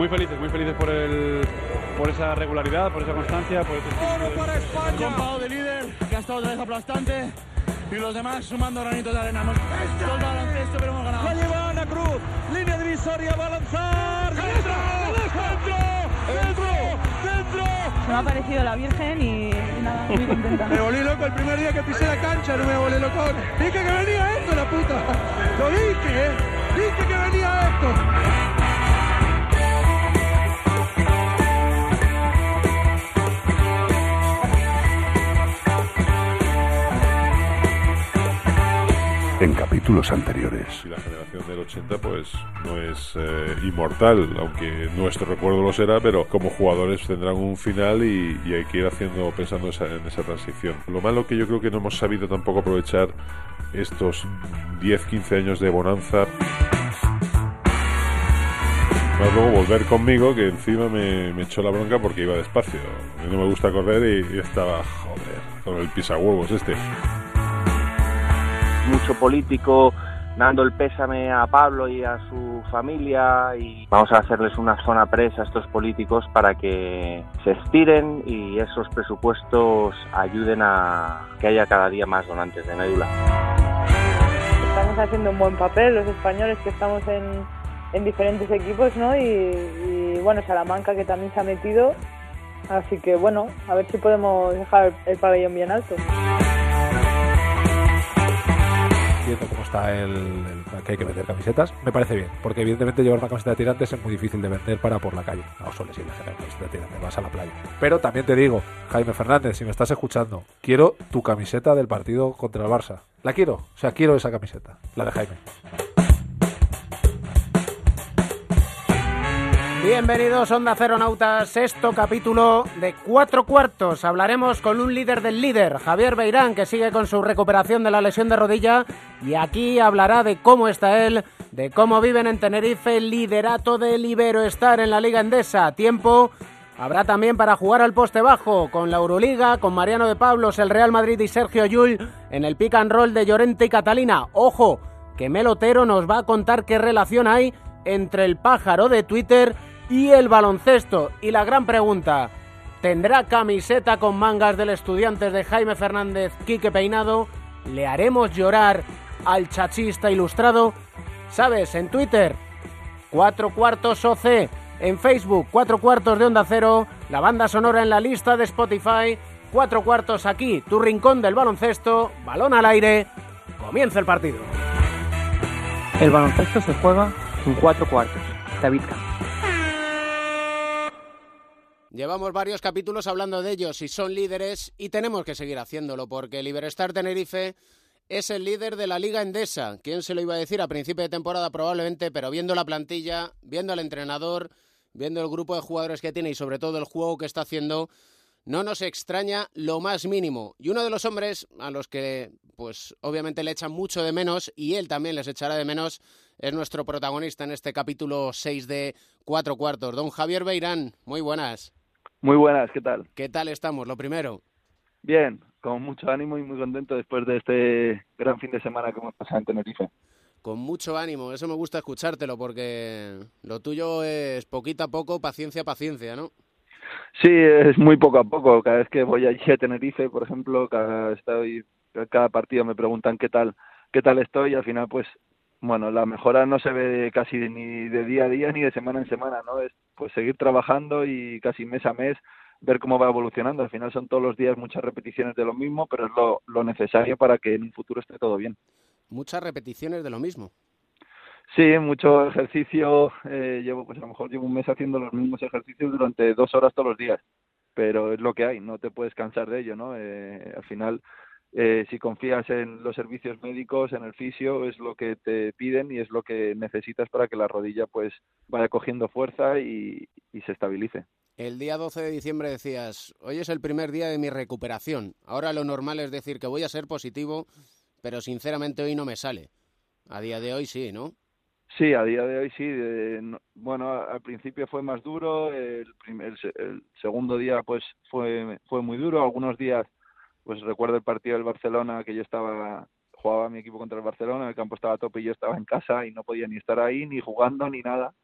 muy felices, muy felices por el por esa regularidad, por esa constancia, por ese ¡Oro para España! Compado de líder, que ha estado otra vez aplastante. Y los demás sumando granitos de arena. Hemos todo el baloncesto, pero hemos ganado. La lleva Ana Cruz, línea divisoria, va a lanzar. ¡Dentro! ¡Dentro! ¡Dentro! ¡Dentro! Se me ha parecido la Virgen y, y nada, muy contenta. Me volví loco el primer día que pisé la cancha, no me volví loco. Dije que venía esto, la puta. Lo dije, ¿eh? Dije que venía esto. Capítulos anteriores. Y la generación del 80 pues no es eh, inmortal, aunque nuestro recuerdo lo será, pero como jugadores tendrán un final y, y hay que ir haciendo, pensando esa- en esa transición. Lo malo que yo creo que no hemos sabido tampoco aprovechar estos 10-15 años de bonanza. Luego volver conmigo, que encima me, me echó la bronca porque iba despacio. A mí no me gusta correr y, y estaba, joder, con el pisahuevos este. Mucho político dando el pésame a Pablo y a su familia y vamos a hacerles una zona presa a estos políticos para que se estiren y esos presupuestos ayuden a que haya cada día más donantes de médula. Estamos haciendo un buen papel los españoles que estamos en, en diferentes equipos, ¿no? Y, y, bueno, Salamanca que también se ha metido. Así que bueno, a ver si podemos dejar el pabellón bien alto. Viendo cómo está el, que hay que vender camisetas, me parece bien, porque evidentemente llevar una camiseta de tirantes es muy difícil de vender para por la calle. No suele ser gente camiseta de tirantes, vas a la playa. Pero también te digo, Jaime Fernández, si me estás escuchando, quiero tu camiseta del partido contra el Barça. La quiero, o sea, quiero esa camiseta, la de Jaime. Bienvenidos Onda Cero Nautas, sexto capítulo de cuatro cuartos. Hablaremos con un líder del líder, Javier Beirán, que sigue con su recuperación de la lesión de rodilla y aquí hablará de cómo está él, de cómo viven en Tenerife el liderato del Ibero estar en la Liga Endesa. Tiempo habrá también para jugar al poste bajo con la Euroliga, con Mariano de Pablos, el Real Madrid y Sergio Llull en el pick and roll de Llorente y Catalina. Ojo, que Melotero nos va a contar qué relación hay entre el pájaro de Twitter y el baloncesto. Y la gran pregunta, ¿tendrá camiseta con mangas del estudiantes de Jaime Fernández, Quique Peinado? ¿Le haremos llorar al chachista ilustrado? ¿Sabes? En Twitter, cuatro cuartos OC. En Facebook, cuatro cuartos de Onda Cero. La banda sonora en la lista de Spotify. Cuatro cuartos aquí, tu rincón del baloncesto. Balón al aire. Comienza el partido. El baloncesto se juega en cuatro cuartos. David. Llevamos varios capítulos hablando de ellos y son líderes y tenemos que seguir haciéndolo porque el Tenerife es el líder de la Liga Endesa. ¿Quién se lo iba a decir a principio de temporada probablemente? Pero viendo la plantilla, viendo al entrenador, viendo el grupo de jugadores que tiene y sobre todo el juego que está haciendo, no nos extraña lo más mínimo. Y uno de los hombres a los que, pues, obviamente le echan mucho de menos y él también les echará de menos es nuestro protagonista en este capítulo 6 de Cuatro Cuartos. Don Javier Beirán, muy buenas. Muy buenas, ¿qué tal? ¿Qué tal estamos? Lo primero. Bien, con mucho ánimo y muy contento después de este gran fin de semana que hemos pasado en Tenerife. Con mucho ánimo, eso me gusta escuchártelo porque lo tuyo es poquito a poco, paciencia, paciencia, ¿no? Sí, es muy poco a poco. Cada vez que voy allí a Tenerife, por ejemplo, cada, estoy, cada partido me preguntan qué tal, qué tal estoy y al final, pues, bueno, la mejora no se ve casi ni de día a día ni de semana en semana, ¿no? Es pues seguir trabajando y casi mes a mes ver cómo va evolucionando. Al final son todos los días muchas repeticiones de lo mismo, pero es lo, lo necesario para que en un futuro esté todo bien. Muchas repeticiones de lo mismo. Sí, mucho ejercicio. Eh, llevo, pues a lo mejor llevo un mes haciendo los mismos ejercicios durante dos horas todos los días, pero es lo que hay. No te puedes cansar de ello, ¿no? Eh, al final, eh, si confías en los servicios médicos, en el fisio, es lo que te piden y es lo que necesitas para que la rodilla, pues, vaya cogiendo fuerza y, y se estabilice. El día 12 de diciembre decías, hoy es el primer día de mi recuperación. Ahora lo normal es decir que voy a ser positivo, pero sinceramente hoy no me sale. A día de hoy sí, ¿no? Sí, a día de hoy sí. Eh, no, bueno, al principio fue más duro, el, primer, el, el, segundo día pues fue, fue muy duro. Algunos días, pues recuerdo el partido del Barcelona que yo estaba jugaba mi equipo contra el Barcelona, el campo estaba a tope y yo estaba en casa y no podía ni estar ahí, ni jugando, ni nada,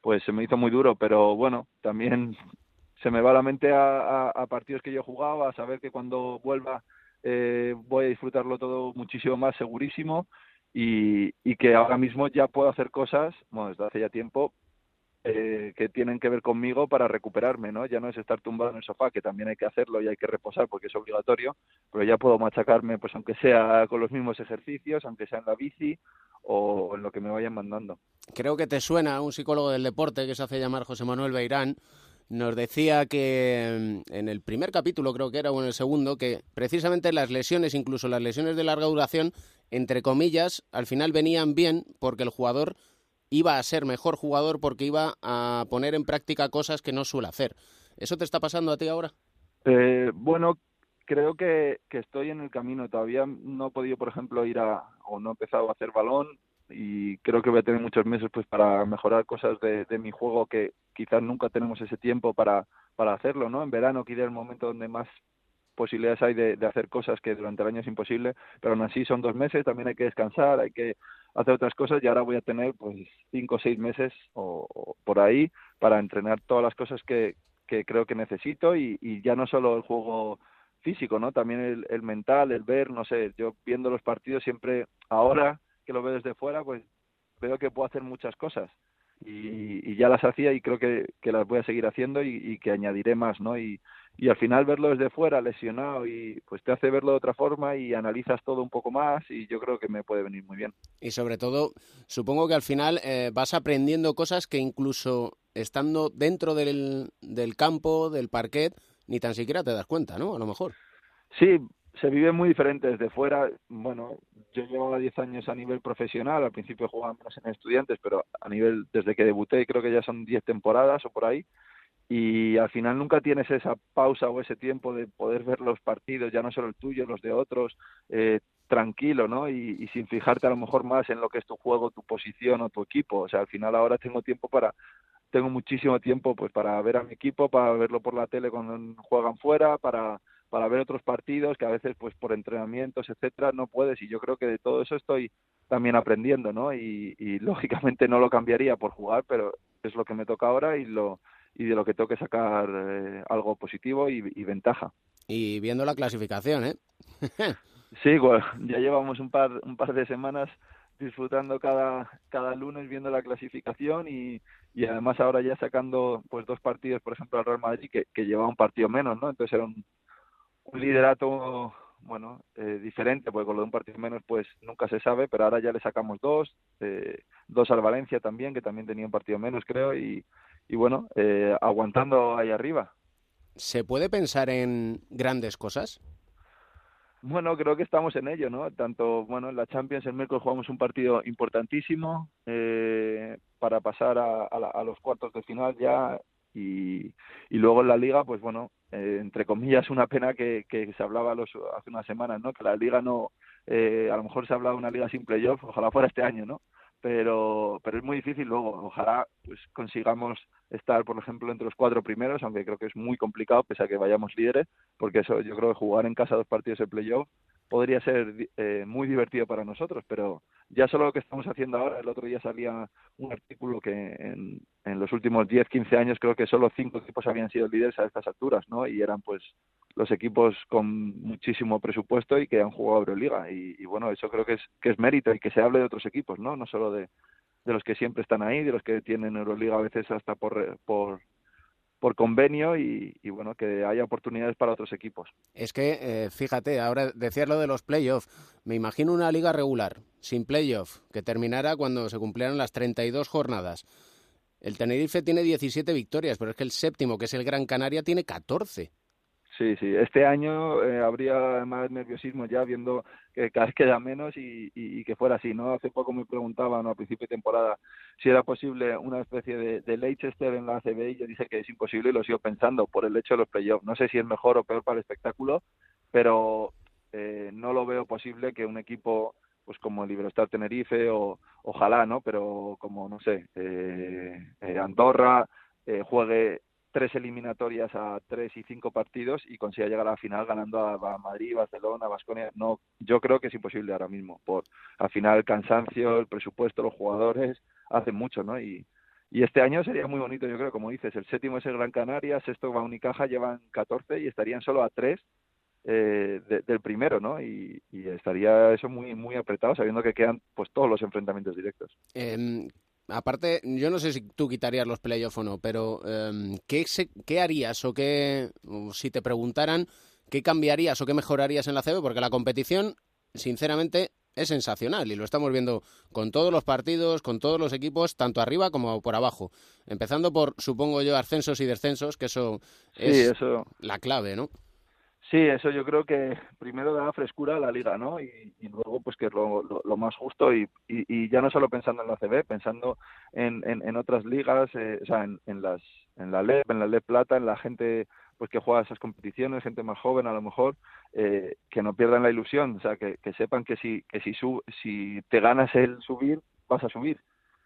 pues se me hizo muy duro, pero bueno, también se me va la mente a, a, partidos que yo jugaba, a saber que cuando vuelva eh, voy a disfrutarlo todo muchísimo más, segurísimo, y, y que ahora mismo ya puedo hacer cosas, bueno, desde hace ya tiempo, eh, que tienen que ver conmigo para recuperarme, ¿no? Ya no es estar tumbado en el sofá, que también hay que hacerlo y hay que reposar porque es obligatorio, pero ya puedo machacarme, pues aunque sea con los mismos ejercicios, aunque sea en la bici o en lo que me vayan mandando. Creo que te suena un psicólogo del deporte que se hace llamar José Manuel Beirán, nos decía que mm, en el primer capítulo, creo que era, o en el segundo, que precisamente las lesiones, incluso las lesiones de larga duración, entre comillas, al final venían bien porque el jugador iba a ser mejor jugador porque iba a poner en práctica cosas que no suele hacer. ¿Eso te está pasando a ti ahora? Eh, bueno, creo que, estoy en el camino. Todavía no he podido, por ejemplo, ir a, o no he empezado a hacer balón y creo que voy a tener muchos meses pues para mejorar cosas de, mi juego que quizás nunca tenemos ese tiempo para, para hacerlo, ¿no? En verano, que es el momento donde más posibilidades hay de, de, hacer cosas que durante el año es imposible, pero aún así son dos meses, también hay que descansar, hay que hacer otras cosas y ahora voy a tener pues cinco o seis meses o, por ahí para entrenar todas las cosas que, que creo que necesito y, y, ya no solo el juego físico, ¿no? También el, el, mental, el ver, no sé, yo viendo los partidos siempre, ahora que lo veo desde fuera, pues veo que puedo hacer muchas cosas y, y ya las hacía y creo que, que las voy a seguir haciendo y, y que añadiré más, ¿no? Y, y al final verlo desde fuera lesionado y pues te hace verlo de otra forma y analizas todo un poco más y yo creo que me puede venir muy bien. Y sobre todo, supongo que al final eh, vas aprendiendo cosas que incluso estando dentro del, del campo, del parquet, ni tan siquiera te das cuenta, ¿no? A lo mejor. Sí, se vive muy diferente desde fuera. Bueno, yo llevaba 10 años a nivel profesional, al principio jugaba menos en estudiantes, pero a nivel, desde que debuté, creo que ya son 10 temporadas o por ahí y al final nunca tienes esa pausa o ese tiempo de poder ver los partidos, ya no solo el tuyo, los de otros, eh, tranquilo, ¿no? Y, y, sin fijarte a lo mejor más en lo que es tu juego, tu posición o tu equipo. O sea, al final ahora tengo tiempo para, tengo muchísimo tiempo pues para ver a mi equipo, para verlo por la tele cuando juegan fuera, para para ver otros partidos que a veces pues por entrenamientos etcétera no puedes y yo creo que de todo eso estoy también aprendiendo no y, y lógicamente no lo cambiaría por jugar pero es lo que me toca ahora y lo y de lo que tengo que sacar eh, algo positivo y, y, ventaja. Y viendo la clasificación, ¿eh? sí, bueno, ya llevamos un par, un par de semanas disfrutando cada, cada lunes viendo la clasificación y, y además ahora ya sacando pues dos partidos, por ejemplo, al Real Madrid que, que lleva un partido menos, ¿no? Entonces era un, un liderato bueno, eh, diferente, porque con lo de un partido menos pues nunca se sabe, pero ahora ya le sacamos dos, eh, dos al Valencia también, que también tenía un partido menos creo, y, y bueno, eh, aguantando ahí arriba. ¿Se puede pensar en grandes cosas? Bueno, creo que estamos en ello, ¿no? Tanto, bueno, en la Champions el miércoles jugamos un partido importantísimo eh, para pasar a, a, la, a, los cuartos de final ya y, y luego en la Liga, pues bueno, eh, entre comillas, una pena que, que se hablaba los, hace unas semanas, ¿no? Que la Liga no, eh, a lo mejor se hablaba de una Liga sin playoff, ojalá fuera este año, ¿no? pero pero es muy difícil luego ojalá pues consigamos estar por ejemplo entre los cuatro primeros aunque creo que es muy complicado pese a que vayamos líderes porque eso yo creo que jugar en casa dos partidos de playoff podría ser eh, muy divertido para nosotros pero ya solo lo que estamos haciendo ahora el otro día salía un artículo que en, en los últimos 10 15 años creo que solo cinco equipos habían sido líderes a estas alturas no y eran pues los equipos con muchísimo presupuesto y que han jugado Euroliga. Y, bueno eso creo que es que es mérito y que se hable de otros equipos no no solo de, de los que siempre están ahí de los que tienen Euroliga a veces hasta por por por convenio y, bueno que haya oportunidades para otros equipos. Es que eh, fíjate ahora decías lo de los playoffs me imagino una liga regular sin playoff que terminara cuando se cumplieran las 32 jornadas. El Tenerife tiene 17 victorias pero es que el séptimo que es el Gran Canaria tiene 14 Sí, sí. Este año eh, habría más nerviosismo ya viendo que cada vez queda menos y, que fuera así, ¿no? Hace poco me preguntaban a principio de temporada si era posible una especie de, de Leicester en la ACB y yo dije que es imposible y lo sigo pensando por el hecho de los playoffs. No sé si es mejor o peor para el espectáculo, pero eh, no lo veo posible que un equipo pues como el Iberostar Tenerife o ojalá, ¿no? Pero como, no sé, eh, eh Andorra eh, juegue tres eliminatorias a tres y cinco partidos y consiga llegar a la final ganando a, Madrid, Barcelona, Vasconia. No, yo creo que es imposible ahora mismo. Por al final el cansancio, el presupuesto, los jugadores hacen mucho, ¿no? Y, y este año sería muy bonito, yo creo, como dices, el séptimo es el Gran Canaria, sexto va Unicaja, llevan 14 y estarían solo a tres eh, del primero, ¿no? Y, estaría eso muy muy apretado, sabiendo que quedan pues todos los enfrentamientos directos. Em, aparte, yo no sé si tú quitarías los playoffs o no, pero em, ¿qué, ¿qué harías o qué, si te preguntaran, qué cambiarías o qué mejorarías en la CB? Porque la competición, sinceramente, es sensacional y lo estamos viendo con todos los partidos, con todos los equipos, tanto arriba como por abajo. Empezando por, supongo yo, ascensos y descensos, que eso es la clave, ¿no? Sí, eso yo creo que primero da frescura a la liga, ¿no? Y, luego, pues que es lo, más justo y, y, ya no solo pensando en la CB, pensando en, en, otras ligas, eh, o sea, en, en, las, en la LEP, en la LEP Plata, en la gente pues que juega esas competiciones, gente más joven a lo mejor, eh, que no pierdan la ilusión, o sea, que, que sepan que si, que si, si te ganas el subir, vas a subir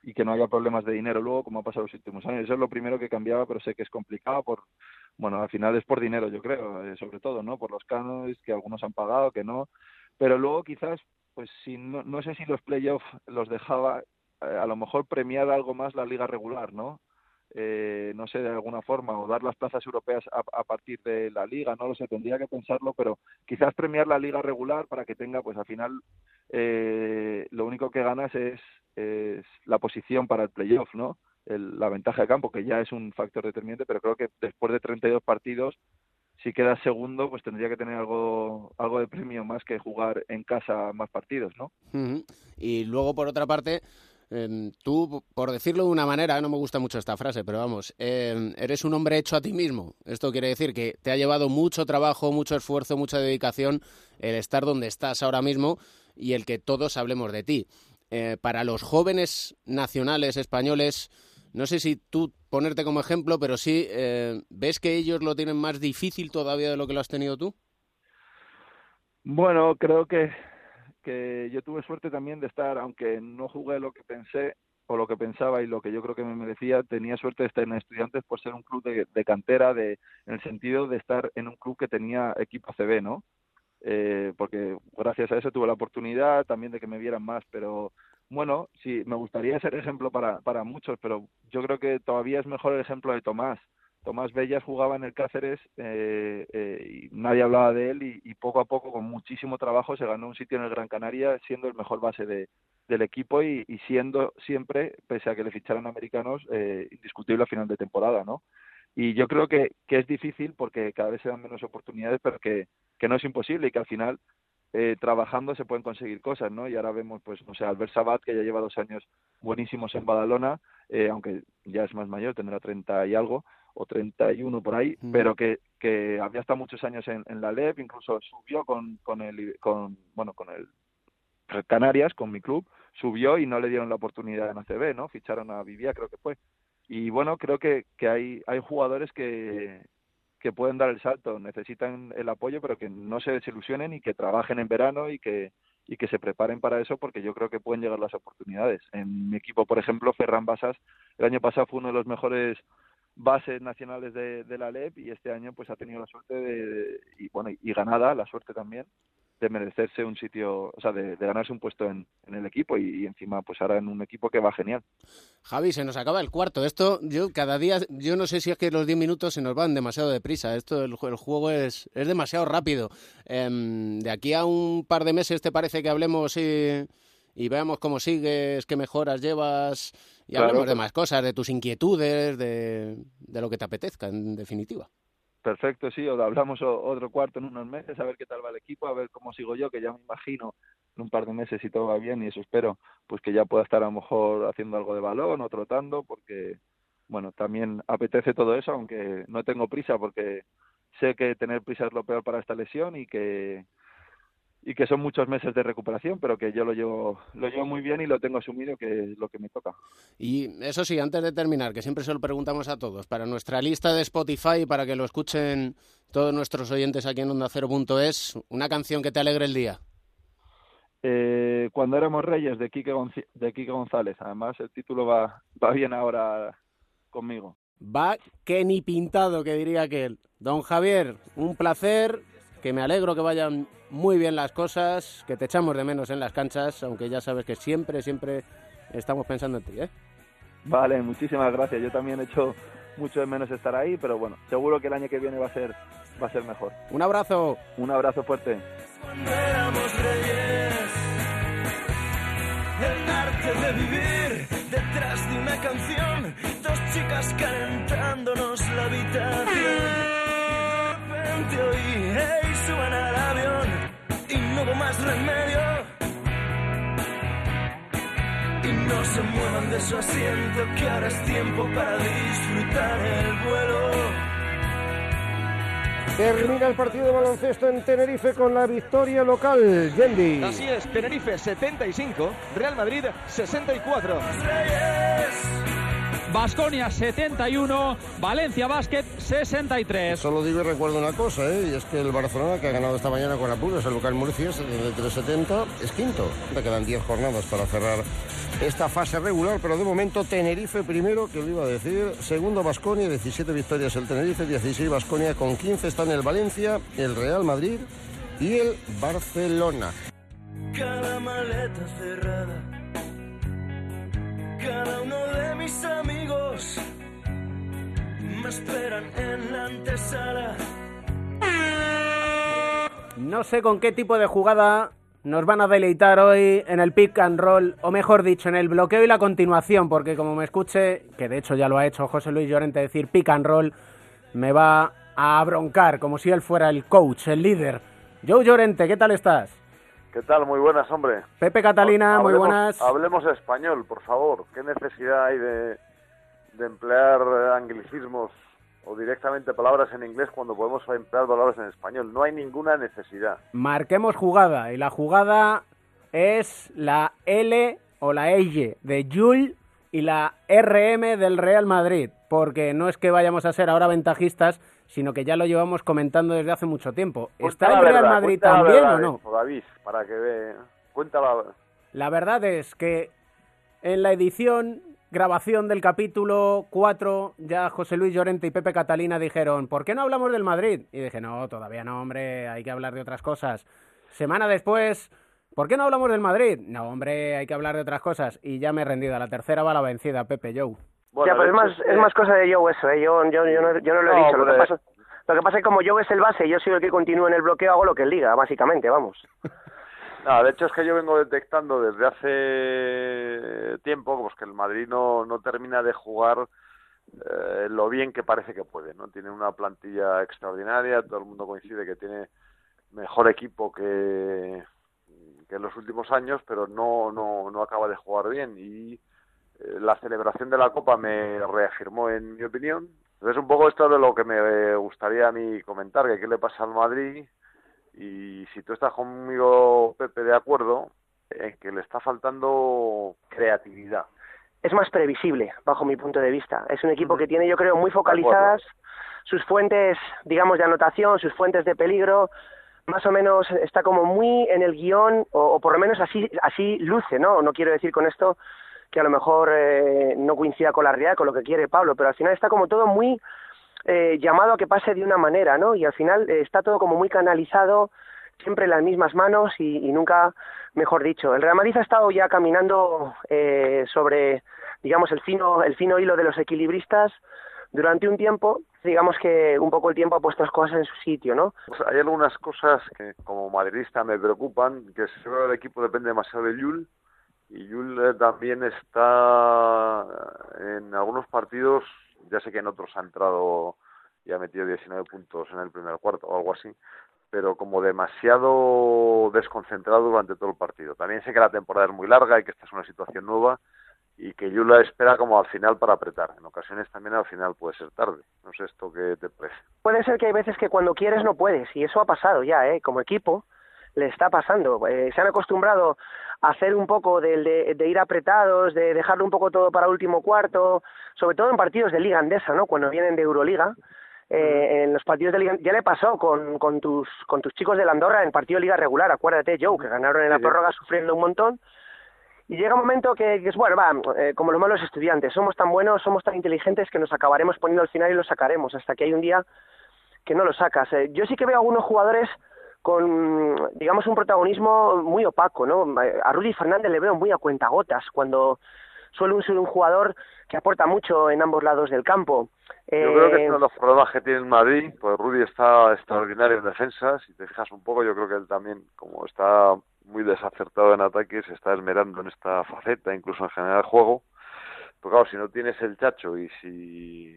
y que no haya problemas de dinero luego, como ha pasado los últimos años. Eso es lo primero que cambiaba, pero sé que es complicado por, bueno, al final es por dinero, yo creo, eh, sobre todo, ¿no? Por los cánones que algunos han pagado, que no. Pero luego quizás, pues si no, no sé si los playoffs los dejaba, eh, a lo mejor premiar algo más la liga regular, ¿no? Eh, no sé, de alguna forma, o dar las plazas europeas a, partir de la liga, no lo sé, tendría que pensarlo, pero quizás premiar la liga regular para que tenga, pues al final, eh, lo único que ganas es, la posición para el playoff, ¿no? la ventaja de campo, que ya es un factor determinante, pero creo que después de 32 partidos, si quedas segundo, pues tendría que tener algo, algo de premio más que jugar en casa más partidos, ¿no? Y luego, por otra parte, Em, tú, por decirlo de una manera, no me gusta mucho esta frase, pero vamos, em, eres un hombre hecho a ti mismo. Esto quiere decir que te ha llevado mucho trabajo, mucho esfuerzo, mucha dedicación el estar donde estás ahora mismo y el que todos hablemos de ti. Eh, para los jóvenes nacionales españoles, no sé si tú ponerte como ejemplo, pero sí, eh, ¿ves que ellos lo tienen más difícil todavía de lo que lo has tenido tú? Bueno, creo que que yo tuve suerte también de estar, aunque no jugué lo que pensé o lo que pensaba y lo que yo creo que me merecía, tenía suerte de estar en Estudiantes por ser un club de, cantera, de, en el sentido de estar en un club que tenía equipo CB, ¿no? Eh, porque gracias a eso tuve la oportunidad también de que me vieran más, pero bueno, sí, me gustaría ser ejemplo para, para muchos, pero yo creo que todavía es mejor el ejemplo de Tomás, Tomás Bellas jugaba en el Cáceres eh, eh, y nadie hablaba de él y, poco a poco, con muchísimo trabajo, se ganó un sitio en el Gran Canaria siendo el mejor base de, del equipo y, siendo siempre, pese a que le ficharan americanos, eh, indiscutible a final de temporada, ¿no? Y yo creo que, es difícil porque cada vez se dan menos oportunidades, pero que, que no es imposible y que al final eh, trabajando se pueden conseguir cosas, ¿no? Y ahora vemos, pues, no sé, Albert Sabat, que ya lleva dos años buenísimos en Badalona, eh, aunque ya es más mayor, tendrá 30 y algo, o 31 por ahí, pero que, que había estado muchos años en, en la LEP, incluso subió con, con el, con, bueno, con el Canarias, con mi club, subió y no le dieron la oportunidad en ACB, ¿no? Ficharon a Vivia, creo que fue. Y bueno, creo que, que hay, hay jugadores que, que pueden dar el salto, necesitan el apoyo, pero que no se desilusionen y que trabajen en verano y que, y que se preparen para eso porque yo creo que pueden llegar las oportunidades. En mi equipo, por ejemplo, Ferran Basas, el año pasado fue uno de los mejores bases nacionales de, la LEP y este año pues ha tenido la suerte de, y bueno y ganada la suerte también de merecerse un sitio, o sea, de, ganarse un puesto en, el equipo y, encima pues ahora en un equipo que va genial. Javi, se nos acaba el cuarto. Esto, yo cada día, yo no sé si es que los 10 minutos se nos van demasiado deprisa. Esto, el, juego es, es demasiado rápido. Em, de aquí a un par de meses te parece que hablemos y, y veamos cómo sigues, qué mejoras llevas y hablemos de más cosas, de tus inquietudes, de, de lo que te apetezca, en definitiva. Perfecto, sí, o hablamos otro cuarto en unos meses, a ver qué tal va el equipo, a ver cómo sigo yo, que ya me imagino en un par de meses si todo va bien y eso espero, pues que ya pueda estar a lo mejor haciendo algo de balón o trotando, porque, bueno, también apetece todo eso, aunque no tengo prisa porque sé que tener prisa es lo peor para esta lesión y que y que son muchos meses de recuperación, pero que yo lo llevo, lo llevo muy bien y lo tengo asumido que es lo que me toca. Y eso sí, antes de terminar, que siempre se lo preguntamos a todos, para nuestra lista de Spotify, para que lo escuchen todos nuestros oyentes aquí en Onda Cero.es, una canción que te alegre el día. Eh, cuando éramos reyes de Quique, de Quique González, además el título va, va bien ahora conmigo. Va que ni pintado, que diría aquel. Don Javier, un placer, que me alegro que vayan muy bien las cosas, que te echamos de menos en las canchas, aunque ya sabes que siempre, siempre estamos pensando en ti, ¿eh? Vale, muchísimas gracias. Yo también he hecho mucho de menos estar ahí, pero bueno, seguro que el año que viene va a ser, va a ser mejor. Un abrazo. Un abrazo fuerte. El arte de vivir detrás de una canción, dos chicas calentándonos la habitación. Y de repente oí, hey, suban al avión, y no hubo más remedio. Y no se muevan de su asiento, que ahora es tiempo para disfrutar el vuelo. Termina el partido de baloncesto en Tenerife con la victoria local, Yendi. Así es, Tenerife 75, Real Madrid 64. Basconia 71, Valencia Basket 63. Solo digo y recuerdo una cosa, ¿eh? y es que el Barcelona, que ha ganado esta mañana con apuros, el local Murcia 73-70, es quinto. Te quedan 10 jornadas para cerrar esta fase regular, pero de momento Tenerife primero, que lo iba a decir, segundo Basconia, 17 victorias el Tenerife, 16 Basconia, con 15 están el Valencia, el Real Madrid y el Barcelona. Cada maleta cerrada, cada uno de mis amigos me esperan en la antesala. No sé con qué tipo de jugada nos van a deleitar hoy en el pick and roll, o mejor dicho, en el bloqueo y la continuación, porque como me escuche, que de hecho ya lo ha hecho José Luis Llorente decir pick and roll, me va a broncar como si él fuera el coach, el líder. Joe Llorente, ¿qué tal estás? ¿Qué tal? Muy buenas, hombre. Pepe Catalina, muy buenas. Hablemos español, por favor. ¿Qué necesidad hay de, de emplear anglicismos o directamente palabras en inglés cuando podemos emplear palabras en español? No hay ninguna necesidad. Marquemos jugada, y la jugada es la L o la L de Jules y la RM del Real Madrid, porque no es que vayamos a ser ahora ventajistas, sino que ya lo llevamos comentando desde hace mucho tiempo. ¿Está el Real Madrid también verdad, o no? David, para que ve... Cuenta la... La verdad es que en la edición, grabación del capítulo 4, ya José Luis Llorente y Pepe Catalina dijeron, ¿por qué no hablamos del Madrid? Y dije, no, todavía no, hombre, hay que hablar de otras cosas. Semana después, ¿por qué no hablamos del Madrid? No, hombre, hay que hablar de otras cosas. Y ya me he rendido, a la tercera va la vencida, Pepe Joe. Ya, pero es más, es más cosa de Joe eso, ¿eh? Yo, yo, yo, no, yo no lo he No, dicho. Lo que, pasa, lo que pasa es que como Joe es el base y yo soy el que continúa en el bloqueo, hago lo que él diga, básicamente, vamos. No, de hecho es que yo vengo detectando desde hace tiempo pues que el Madrid no, no termina de jugar eh, lo bien que parece que puede, ¿no? Tiene una plantilla extraordinaria, todo el mundo coincide que tiene mejor equipo que, que en los últimos años, pero no, no, no acaba de jugar bien y eh, la celebración de la Copa me reafirmó en mi opinión. Entonces un poco esto de lo que me gustaría a mí comentar, que qué le pasa al Madrid y si tú estás conmigo, Pepe, de acuerdo, en que le está faltando creatividad. Es más previsible, bajo mi punto de vista. Es un equipo que tiene, yo creo, muy focalizadas sus fuentes, digamos, de anotación, sus fuentes de peligro. Más o menos está como muy en el guion, o, o por lo menos así, así luce, ¿no? No quiero decir con esto que a lo mejor eh, no coincida con la realidad, con lo que quiere Pablo, pero al final está como todo muy eh, llamado a que pase de una manera, ¿no? Y al final eh, está todo como muy canalizado, siempre en las mismas manos y, y nunca, mejor dicho. El Real Madrid ha estado ya caminando eh, sobre, digamos, el fino, el fino hilo de los equilibristas durante un tiempo. Digamos que un poco el tiempo ha puesto las cosas en su sitio, ¿no? Pues hay algunas cosas que como madridista me preocupan, que si el equipo depende demasiado de Yul y Yul también está en algunos partidos, ya sé que en otros ha entrado y ha metido 19 puntos en el primer cuarto o algo así, pero como demasiado desconcentrado durante todo el partido. También sé que la temporada es muy larga y que esta es una situación nueva y que Yula espera como al final para apretar. En ocasiones también al final puede ser tarde. No sé esto qué te parece. Puede ser que hay veces que cuando quieres no puedes, y eso ha pasado ya, ¿eh? Como equipo le está pasando. Eh, se han acostumbrado hacer un poco de, de, de, ir apretados, de dejarlo un poco todo para último cuarto, sobre todo en partidos de Liga Andesa, ¿no? Cuando vienen de Euroliga. Eh, en los partidos de Liga ya le pasó con, con tus con tus chicos de la Andorra en partido de Liga regular, acuérdate Joe, que ganaron en la prórroga sufriendo un montón Y llega un momento que, que es, bueno, va, eh, como los malos estudiantes, somos tan buenos, somos tan inteligentes que nos acabaremos poniendo al final y lo sacaremos, hasta que hay un día que no lo sacas. Eh, yo sí que veo algunos jugadores con, digamos, un protagonismo muy opaco, ¿no? A Rudy Fernández le veo muy a cuentagotas, cuando suele ser un jugador que aporta mucho en ambos lados del campo. Yo creo que es uno de los problemas que tiene el Madrid, pues Rudy está extraordinario en defensa, si te fijas un poco, yo creo que él también, como está muy desacertado en ataque, se está esmerando en esta faceta, incluso en general juego. Pero claro, si no tienes el chacho y si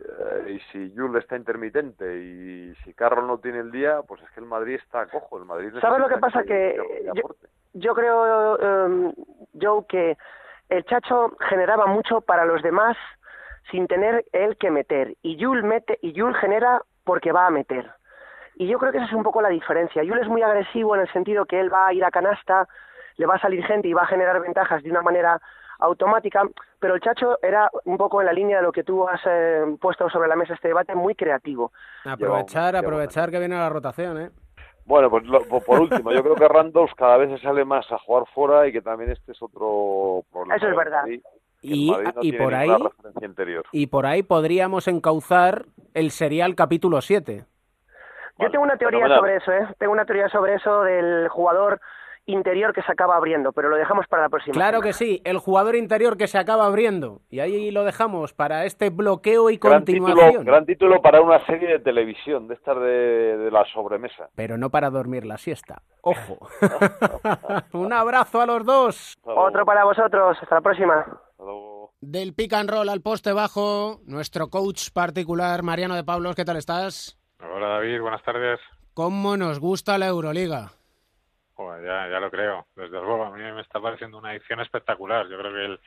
eh, y si Jules está intermitente y si Carroll no tiene el día, pues es que el Madrid está cojo, el Madrid ¿Sabes lo que pasa? Que que yo, yo creo, eh, Joe, que el Chacho generaba mucho para los demás sin tener él que meter. Y Yul mete, y Yul genera porque va a meter. Y yo creo que esa es un poco la diferencia. Yul es muy agresivo en el sentido que él va a ir a canasta, le va a salir gente y va a generar ventajas de una manera automática, pero el Chacho era un poco en la línea de lo que tú has eh, puesto sobre la mesa este debate, muy creativo. Aprovechar, aprovechar que viene la rotación, ¿eh? Bueno, pues lo- por último, yo creo que Randolph cada vez se sale más a jugar fuera y que también este es otro problema. Eso es verdad. Madrid, Y, no y por ahí y por ahí podríamos encauzar el serial capítulo 7. Yo tengo una teoría fenomenal. sobre eso, ¿eh? Tengo una teoría sobre eso del jugador interior que se acaba abriendo, pero lo dejamos para la próxima. Claro que sí, el jugador interior que se acaba abriendo. Y ahí lo dejamos para este bloqueo y Gran título, continuación. gran título para una serie de televisión, de estas de, de la sobremesa. Pero no para dormir la siesta. Ojo. Un abrazo a los dos. Otro para vosotros. Hasta la próxima. Del pick and roll al poste bajo, nuestro coach particular, Mariano de Pablos, ¿qué tal estás? Hola David, buenas tardes. ¿Cómo nos gusta la Euroliga? Joder, ya, ya lo creo, desde luego. A mí me está pareciendo una edición espectacular. Yo creo que el,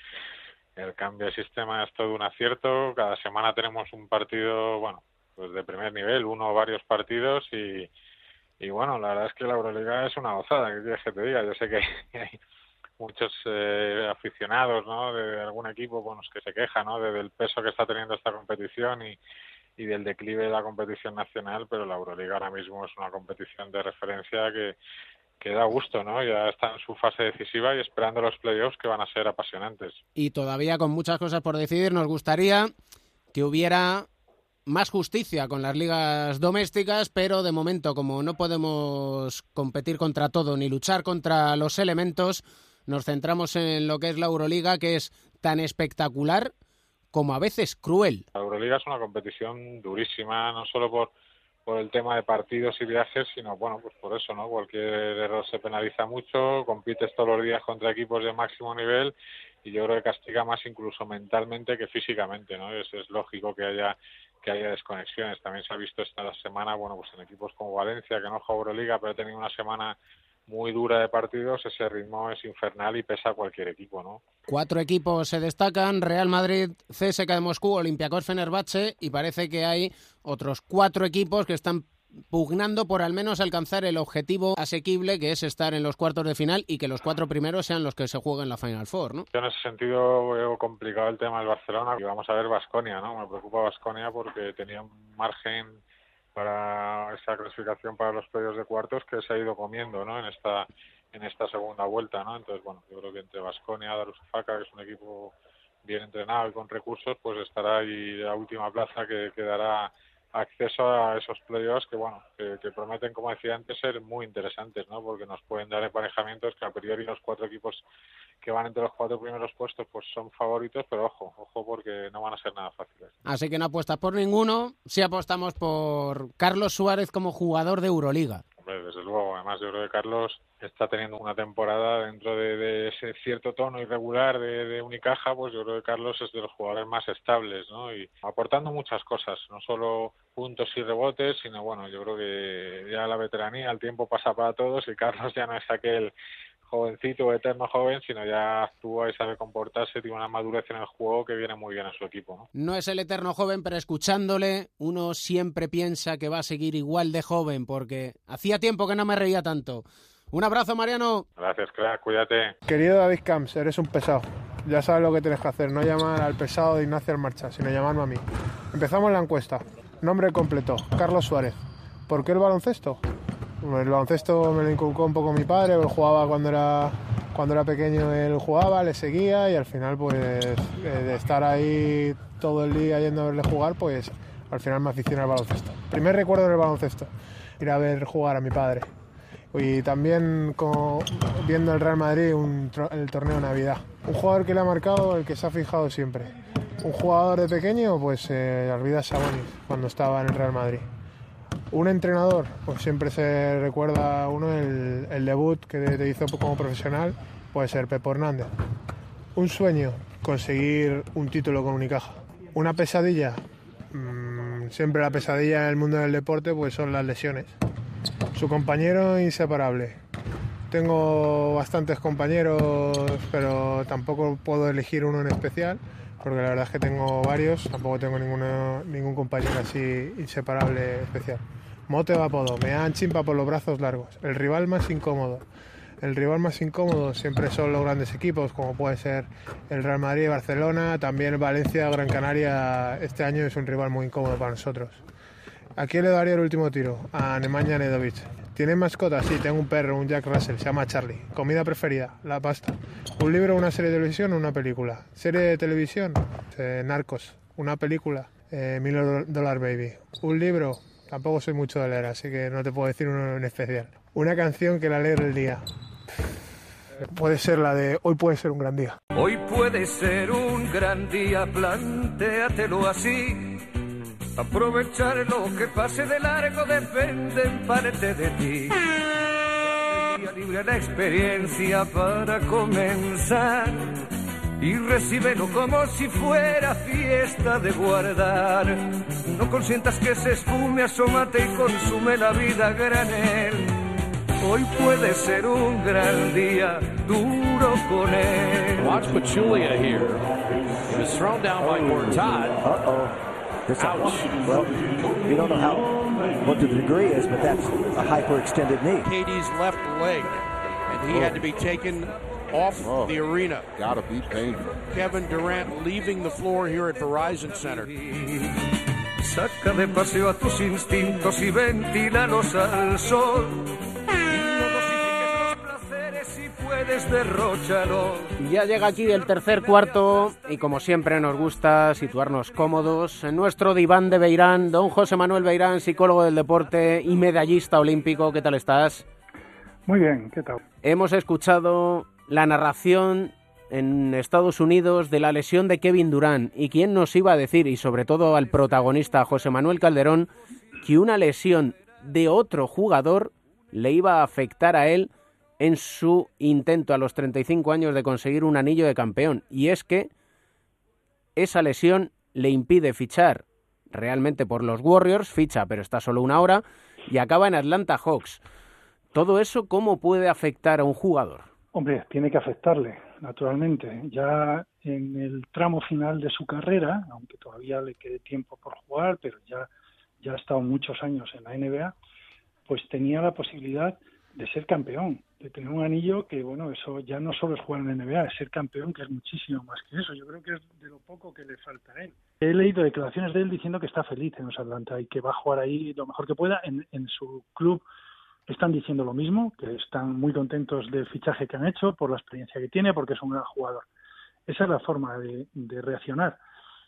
el cambio de sistema es todo un acierto. Cada semana tenemos un partido, bueno, pues de primer nivel, uno o varios partidos y, y bueno, la verdad es que la Euroliga es una gozada, que quieres que te diga. Yo sé que hay muchos eh, aficionados, ¿no? De algún equipo con los que se quejan, ¿no? De- del peso que está teniendo esta competición y, y del declive de la competición nacional, pero la Euroliga ahora mismo es una competición de referencia que, que da gusto, ¿no? Ya está en su fase decisiva y esperando los playoffs que van a ser apasionantes. Y todavía con muchas cosas por decidir, nos gustaría que hubiera más justicia con las ligas domésticas, pero de momento, como no podemos competir contra todo ni luchar contra los elementos, nos centramos en lo que es la Euroliga, que es tan espectacular como a veces cruel. La Euroliga es una competición durísima, no solo por, por el tema de partidos y viajes, sino, bueno, pues por eso, ¿no? Cualquier error se penaliza mucho, compites todos los días contra equipos de máximo nivel y yo creo que castiga más incluso mentalmente que físicamente, ¿no? Es, es lógico que haya que haya desconexiones. También se ha visto esta semana, bueno, pues en equipos como Valencia, que no juega Euroliga, pero ha tenido una semana muy dura de partidos, ese ritmo es infernal y pesa a cualquier equipo, ¿no? Cuatro equipos se destacan, Real Madrid, CSKA de Moscú, Olympiacos Fenerbahce y parece que hay otros cuatro equipos que están pugnando por al menos alcanzar el objetivo asequible que es estar en los cuartos de final y que los cuatro primeros sean los que se jueguen la Final Four, ¿no? Yo en ese sentido veo complicado el tema del Barcelona y vamos a ver Vasconia, ¿no? Me preocupa Vasconia porque tenía un margen para esa clasificación para los playoffs de cuartos que se ha ido comiendo, ¿no? En esta en esta segunda vuelta, ¿no? Entonces, bueno, yo creo que entre Vasconia, Darusafaka, que es un equipo bien entrenado y con recursos, pues estará ahí la última plaza que, que dará acceso a esos playoffs que, bueno, que, que prometen, como decía antes, ser muy interesantes, ¿no? Porque nos pueden dar emparejamientos que a priori los cuatro equipos que van entre los cuatro primeros puestos pues son favoritos, pero ojo, ojo porque no van a ser nada fáciles. Así que no apuestas por ninguno, sí apostamos por Carlos Suárez como jugador de Euroliga. Desde luego, además yo creo que Carlos está teniendo una temporada dentro de, de ese cierto tono irregular de, de Unicaja, pues yo creo que Carlos es de los jugadores más estables, ¿no? Y aportando muchas cosas, no solo puntos y rebotes, sino bueno, yo creo que ya la veteranía, el tiempo pasa para todos y Carlos ya no es aquel jovencito o eterno joven, sino ya actúa y sabe comportarse, tiene una madurez en el juego que viene muy bien a su equipo, ¿no? No es el eterno joven, pero escuchándole uno siempre piensa que va a seguir igual de joven porque hacía tiempo que no me reía tanto. Un abrazo, Mariano. Gracias, crack, cuídate. Querido David Camps, eres un pesado. Ya sabes lo que tienes que hacer, no llamar al pesado de Ignacio Marcha, sino llamarme a mí. Empezamos la encuesta. Nombre completo, Carlos Suárez. ¿Por qué el baloncesto? Bueno, el baloncesto me lo inculcó un poco mi padre, lo jugaba cuando era Cuando era pequeño él jugaba, le seguía y al final pues eh, de estar ahí todo el día yendo a verle jugar, pues al final me aficioné al baloncesto. Primer recuerdo del baloncesto, ir a ver jugar a mi padre. Y también con- viendo el Real Madrid un el torneo Navidad. Un jugador que le ha marcado, el que se ha fijado siempre. Un jugador de pequeño, pues eh, Arvidas Sabonis, cuando estaba en el Real Madrid. Un entrenador, pues siempre se recuerda uno el, el debut que te hizo como profesional, puede ser Pepo Hernández. Un sueño, conseguir un título con Unicaja. Una pesadilla, mm, siempre la pesadilla en el mundo del deporte pues son las lesiones. Su compañero inseparable. Tengo bastantes compañeros, pero tampoco puedo elegir uno en especial, porque la verdad es que tengo varios, tampoco tengo ninguno, ningún compañero así inseparable especial. Mote o apodo, me dan chimpa por los brazos largos. El rival más incómodo. El rival más incómodo siempre son los grandes equipos, como puede ser el Real Madrid, Barcelona, también Valencia, Gran Canaria. Este año es un rival muy incómodo para nosotros. ¿A quién le daría el último tiro? A Nemanja Nedovic. ¿Tiene mascota? Sí, tengo un perro, un Jack Russell, se llama Charlie. ¿Comida preferida? La pasta. ¿Un libro, una serie de televisión o una película? ¿Serie de televisión? Eh, Narcos. ¿Una película? Eh, Mil Dollar Baby. ¿Un libro? Tampoco soy mucho de leer, así que no te puedo decir uno en especial. Una canción que la alegre el día. Puede ser la de Hoy puede ser un gran día. Hoy puede ser un gran día, plantéatelo así. Aprovechar lo que pase de largo depende en parte de ti. Día libre la experiencia para comenzar. Y recíbelo como si fuera fiesta de guardar. No consientas que se espume, asómate y consume la vida a granel. Hoy puede ser un gran día, duro con él. Watch Pachulia here. He was thrown down by Gortat. Uh-oh. This Ouch. Well, we don't know how, what the degree is, but that's a hyperextended knee. Katie's left leg, and he had to be taken off the arena. Gotta be painful. Kevin Durant leaving the floor here at Verizon Center. Saca de paseo a tus instintos y ventílalos al sol. Ya llega aquí el tercer cuarto y como siempre nos gusta situarnos cómodos en nuestro diván de Beirán. Don José Manuel Beirán, psicólogo del deporte y medallista olímpico, ¿qué tal estás? Muy bien, ¿qué tal? Hemos escuchado la narración en Estados Unidos de la lesión de Kevin Durant y quién nos iba a decir, y sobre todo al protagonista José Manuel Calderón, que una lesión de otro jugador le iba a afectar a él en su intento a los 35 años de conseguir un anillo de campeón. Y es que esa lesión le impide fichar realmente por los Warriors, ficha pero está solo una hora y acaba en Atlanta Hawks. Todo eso, ¿cómo puede afectar a un jugador? Hombre, tiene que afectarle, naturalmente. Ya en el tramo final de su carrera, aunque todavía le quede tiempo por jugar, pero ya, ya ha estado muchos años en la NBA, pues tenía la posibilidad de ser campeón, de tener un anillo que, bueno, eso ya no solo es jugar en la NBA, es ser campeón, que es muchísimo más que eso. Yo creo que es de lo poco que le falta a él. He leído declaraciones de él diciendo que está feliz en los Atlanta y que va a jugar ahí lo mejor que pueda. En, en su club están diciendo lo mismo, que están muy contentos del fichaje que han hecho, por la experiencia que tiene, porque es un gran jugador. Esa es la forma de, reaccionar.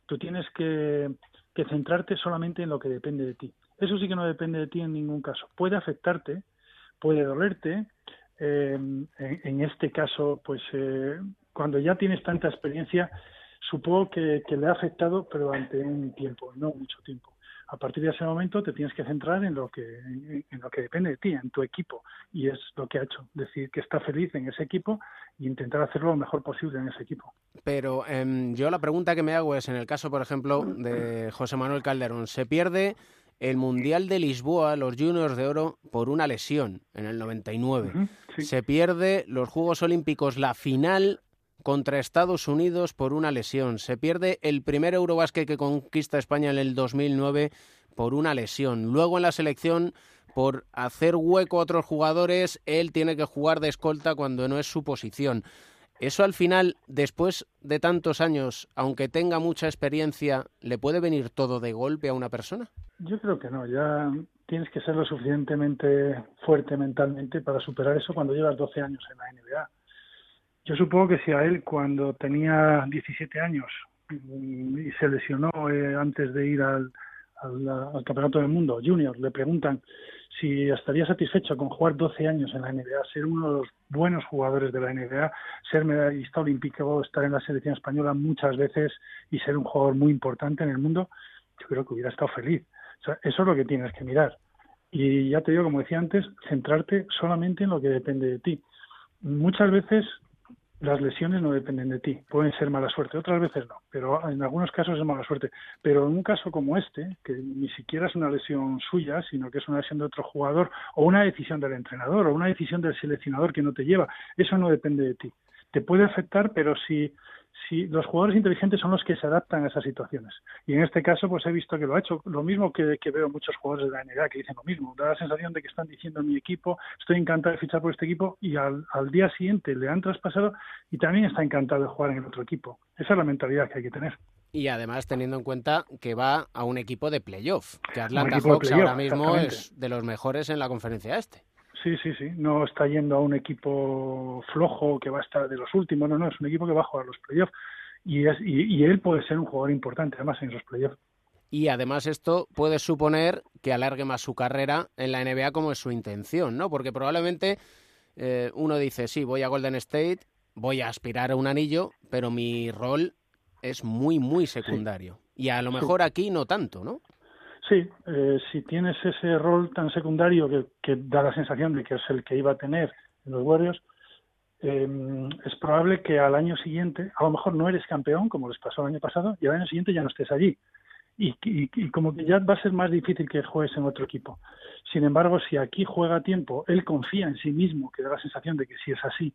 Tú tienes que, que centrarte solamente en lo que depende de ti. Eso sí que no depende de ti en ningún caso. Puede afectarte, puede dolerte. Eh, en, en, este caso, pues eh, cuando ya tienes tanta experiencia, supongo que, que, le ha afectado, pero durante un tiempo, no mucho tiempo. A partir de ese momento te tienes que centrar en lo que, en, en lo que depende de ti, en tu equipo, y es lo que ha hecho, decir que está feliz en ese equipo e intentar hacerlo lo mejor posible en ese equipo. Pero eh, yo la pregunta que me hago es, en el caso, por ejemplo, de José Manuel Calderón, se pierde el Mundial de Lisboa, los Juniors de Oro, por una lesión en el 99. Uh -huh, sí. Se pierde los Juegos Olímpicos, la final contra Estados Unidos por una lesión. Se pierde el primer Eurobásquet que conquista España en el 2009 por una lesión. Luego en la selección, por hacer hueco a otros jugadores, él tiene que jugar de escolta cuando no es su posición. ¿Eso al final, después de tantos años, aunque tenga mucha experiencia, le puede venir todo de golpe a una persona? Yo creo que no, ya tienes que ser lo suficientemente fuerte mentalmente para superar eso cuando llevas 12 años en la NBA. Yo supongo que si a él cuando tenía 17 años y se lesionó eh, antes de ir al, al, al Campeonato del Mundo Junior, le preguntan si estaría satisfecho con jugar 12 años en la NBA, ser uno de los buenos jugadores de la NBA, ser medallista olímpico, estar en la selección española muchas veces y ser un jugador muy importante en el mundo, yo creo que hubiera estado feliz. O sea, eso es lo que tienes que mirar. Y ya te digo, como decía antes, centrarte solamente en lo que depende de ti. Muchas veces las lesiones no dependen de ti, pueden ser mala suerte, otras veces no, pero en algunos casos es mala suerte. Pero en un caso como este, que ni siquiera es una lesión suya, sino que es una lesión de otro jugador, o una decisión del entrenador, o una decisión del seleccionador que no te lleva, eso no depende de ti. Te puede afectar, pero si si los jugadores inteligentes son los que se adaptan a esas situaciones. Y en este caso, pues he visto que lo ha hecho. Lo mismo que, que veo muchos jugadores de la NBA que dicen lo mismo. Da la sensación de que están diciendo mi equipo, estoy encantado de fichar por este equipo, y al, al día siguiente le han traspasado y también está encantado de jugar en el otro equipo. Esa es la mentalidad que hay que tener. Y además teniendo en cuenta que va a un equipo de playoff, que Atlanta Hawks ahora mismo es de los mejores en la conferencia este. Sí, sí, sí. No está yendo a un equipo flojo que va a estar de los últimos, no, no, es un equipo que va a jugar los playoffs. Y, es, y, y él puede ser un jugador importante además en esos playoffs. Y además esto puede suponer que alargue más su carrera en la NBA como es su intención, ¿no? Porque probablemente eh, uno dice, sí, voy a Golden State, voy a aspirar a un anillo, pero mi rol es muy, muy secundario. Y a lo mejor aquí no tanto, ¿no? Sí, eh, si tienes ese rol tan secundario que, da la sensación de que es el que iba a tener en los Warriors, eh, es probable que al año siguiente, a lo mejor no eres campeón, como les pasó el año pasado, y al año siguiente ya no estés allí. Y como que ya va a ser más difícil que juegues en otro equipo. Sin embargo, si aquí juega a tiempo, él confía en sí mismo, que da la sensación de que si es así,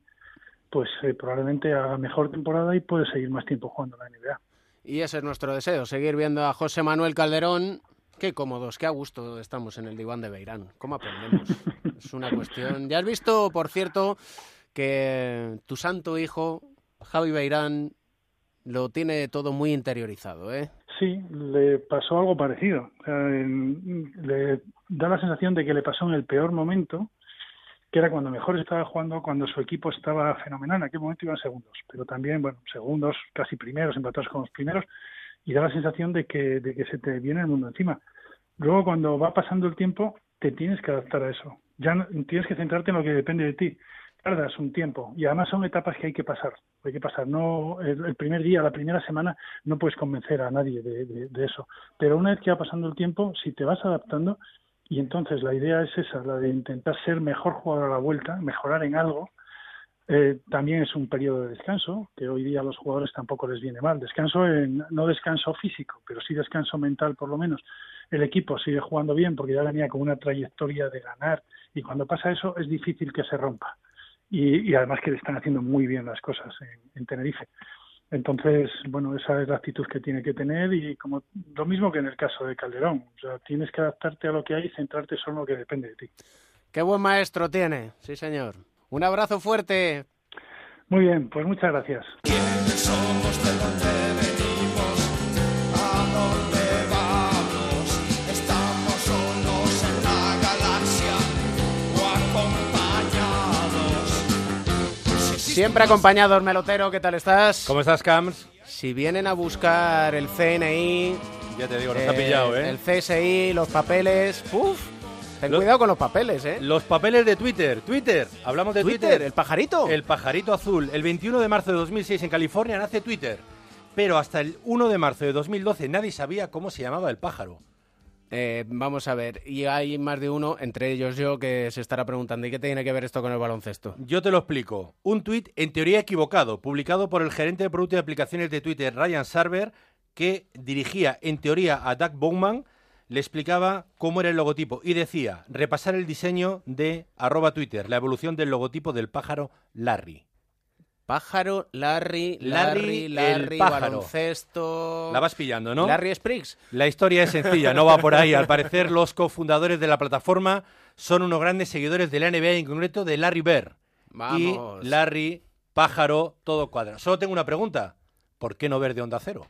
pues eh, probablemente haga mejor temporada y puede seguir más tiempo jugando en la NBA. Y ese es nuestro deseo, seguir viendo a José Manuel Calderón. Qué cómodos, qué a gusto estamos en el diván de Beirán. ¿Cómo aprendemos? es una cuestión. Ya has visto, por cierto, que tu santo hijo, Javi Beirán, lo tiene todo muy interiorizado, ¿eh? Sí, le pasó algo parecido. Le da la sensación de que le pasó en el peor momento, que era cuando mejor estaba jugando, cuando su equipo estaba fenomenal. En aquel momento iban segundos, pero también, bueno, segundos, casi primeros, empatados con los primeros, y da la sensación de que, de que se te viene el mundo encima. Luego, cuando va pasando el tiempo, te tienes que adaptar a eso. Ya no- tienes que centrarte en lo que depende de ti. Tardas un tiempo y además son etapas que hay que pasar. Hay que pasar. No el, primer día, la primera semana, no puedes convencer a nadie de, de- de eso. Pero una vez que va pasando el tiempo, si te vas adaptando y entonces la idea es esa, la de intentar ser mejor jugador a la vuelta, mejorar en algo. Eh, también es un periodo de descanso, que hoy día a los jugadores tampoco les viene mal. Descanso, en, no descanso físico, pero sí descanso mental por lo menos. El equipo sigue jugando bien porque ya venía con una trayectoria de ganar y cuando pasa eso es difícil que se rompa. Y, y además que le están haciendo muy bien las cosas en, en Tenerife. Entonces, bueno, esa es la actitud que tiene que tener y como lo mismo que en el caso de Calderón. O sea, tienes que adaptarte a lo que hay y centrarte solo en lo que depende de ti. Qué buen maestro tiene, sí señor. Un abrazo fuerte. Muy bien, pues muchas gracias. Somos de donde venimos, a dónde vamos. Estamos solos en la galaxia o acompañados. Siempre acompañados, Melotero, ¿qué tal estás? ¿Cómo estás, Cams? Si vienen a buscar el CNI... Ya te digo, nos ha pillado, ¿eh? El CSI, los papeles... ¡Uf! Ten cuidado con los papeles, ¿eh? Los papeles de Twitter. Twitter. Hablamos de Twitter. Twitter, ¿el pajarito? El pajarito azul. El 21 de marzo de 2006 en California nace Twitter. Pero hasta el 1 de marzo de 2012 nadie sabía cómo se llamaba el pájaro. Eh, vamos a ver, y hay más de uno, entre ellos yo, que se estará preguntando, ¿y qué tiene que ver esto con el baloncesto? Yo te lo explico. Un tuit en teoría equivocado, publicado por el gerente de producto y aplicaciones de Twitter, Ryan Sarver, que dirigía en teoría a Doug Bowman, le explicaba cómo era el logotipo y decía repasar el diseño de arroba Twitter, la evolución del logotipo del pájaro Larry. Pájaro, Larry, Larry, Larry, el pájaro. baloncesto... La vas pillando, ¿no? Larry Spriggs. La historia es sencilla, no va por ahí. Al parecer, los cofundadores de la plataforma son unos grandes seguidores de la NBA, en concreto de Larry Bird. Vamos. Y Larry, pájaro, todo cuadra. Solo tengo una pregunta. ¿Por qué no ver de onda cero?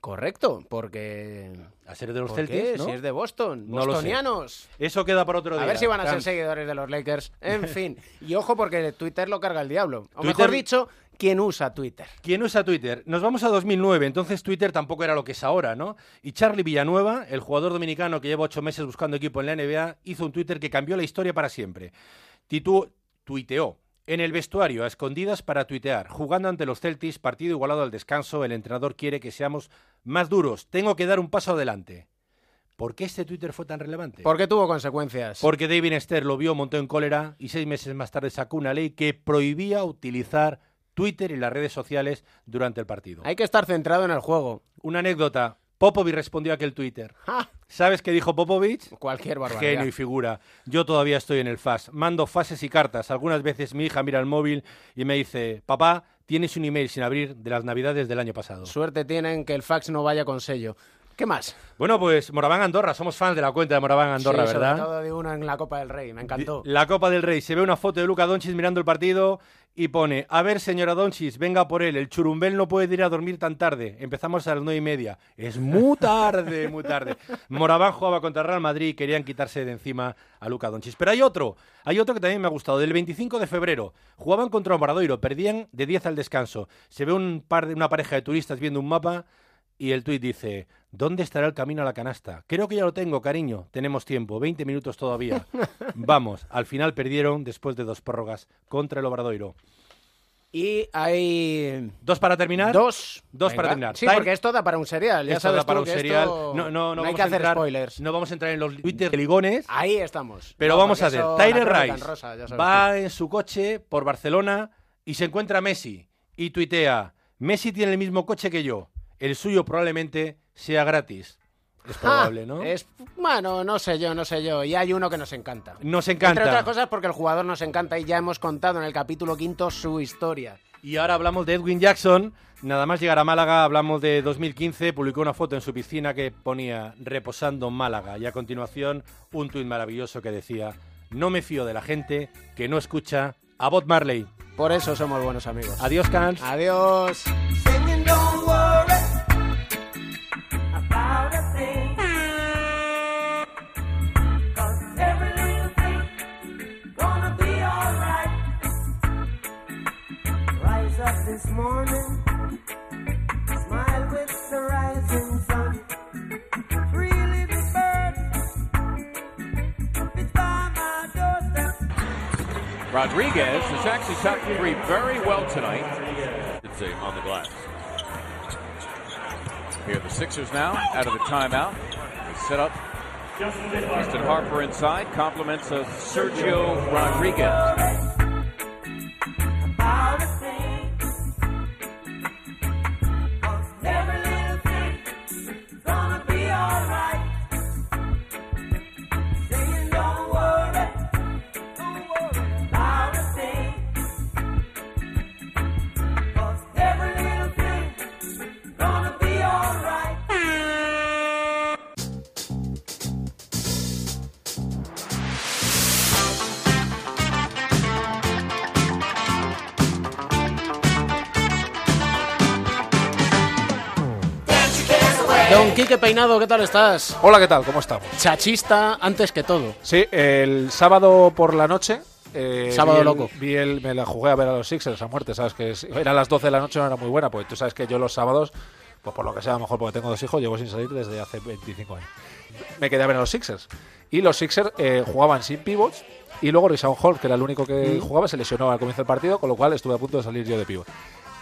Correcto, porque... A ser de los ¿Por Celtics? ¿no? Si es de Boston, No lo sé. bostonianos. Eso queda para otro A día. ver si van a ser seguidores de los Lakers. En fin. Y ojo porque Twitter lo carga el diablo. O Twitter- mejor dicho, ¿quién usa Twitter? ¿Quién usa Twitter? Nos vamos a 2009, entonces Twitter tampoco era lo que es ahora, ¿no? Y Charlie Villanueva, el jugador dominicano que lleva ocho meses buscando equipo en la NBA, hizo un Twitter que cambió la historia para siempre. Titu tuiteó. En el vestuario, a escondidas para tuitear, jugando ante los Celtics, partido igualado al descanso, el entrenador quiere que seamos más duros, tengo que dar un paso adelante. ¿Por qué este Twitter fue tan relevante? Porque tuvo consecuencias. Porque David Esther lo vio, montó en cólera y seis meses más tarde sacó una ley que prohibía utilizar Twitter y las redes sociales durante el partido. Hay que estar centrado en el juego. Una anécdota. Popovich respondió a aquel Twitter. ¿Sabes qué dijo Popovich? Cualquier barbaridad. Genio y figura. Yo todavía estoy en el FAS. Mando fases y cartas. Algunas veces mi hija mira el móvil y me dice, papá, tienes un email sin abrir de las navidades del año pasado. Suerte tienen que el fax no vaya con sello. ¿Qué más? Bueno, pues Moraván Andorra. Somos fans de la cuenta de Moraván Andorra, Sí, ¿verdad? Sobre todo de uno en la Copa del Rey. Me encantó. La Copa del Rey. Se ve una foto de Luca Doncic mirando el partido y pone, a ver, señora Doncic, venga por él. El churumbel no puede ir a dormir tan tarde. Empezamos a las nueve y media. Es muy tarde, muy tarde. Moraván jugaba contra Real Madrid y querían quitarse de encima a Luca Doncic. Pero hay otro, hay otro que también me ha gustado. Del 25 de febrero, jugaban contra Obradoiro, perdían de 10 al descanso. Se ve un par de, una pareja de turistas viendo un mapa y el tuit dice, ¿dónde estará el camino a la canasta? Creo que ya lo tengo, cariño. Tenemos tiempo, 20 minutos todavía. Vamos, al final perdieron después de dos prórrogas contra el Obradoiro. Y hay... ¿Dos para terminar? Dos. Dos Venga. para terminar. Sí, Time- porque esto da para un serial. Ya Esto sabes da para tú un que serial. esto No, no, no, hay vamos que a hacer entrar, spoilers. No vamos a entrar en los Twitter de ligones. Ahí estamos. Pero No, vamos a ver. Tyler Rice rosa, va en su coche por Barcelona y se encuentra a Messi y tuitea, Messi tiene el mismo coche que yo. El suyo probablemente sea gratis. Es probable, Ah, ¿no? Es, bueno, no sé yo, no sé yo. Y hay uno que nos encanta. Nos encanta. Entre otras cosas porque el jugador nos encanta y ya hemos contado en el capítulo quinto su historia. Y ahora hablamos de Edwin Jackson. Nada más llegar a Málaga, hablamos de 2015. Publicó una foto en su piscina que ponía reposando en Málaga. Y a continuación, un tuit maravilloso que decía: No me fío de la gente que no escucha a Bob Marley. Por eso somos buenos amigos. Adiós, Cans. Adiós. This morning, smile with the rising sun. Three little birds, it's by my doorstep. Rodriguez has actually shot three very well tonight. On the glass. Here the Sixers now out of the timeout. They set up. Austin Harper inside. Compliments of Sergio Rodriguez. Peinado, ¿qué tal estás? Hola, ¿qué tal? ¿Cómo estamos? Chachista antes que todo. Sí, el sábado por la noche. eh, Sábado vi el- loco. Vi el, me la jugué a ver a los Sixers a muerte, ¿sabes? Que es- era a las 12 de la noche, no era muy buena, pues tú sabes que yo los sábados, pues por lo que sea, a lo mejor porque tengo dos hijos, llevo sin salir desde hace 25 años. Me quedé a ver a los Sixers. Y los Sixers eh, jugaban sin pivots. Y luego Rishon Hall, que era el único que Mm. jugaba, se lesionó al comienzo del partido, con lo cual estuve a punto de salir yo de pivot.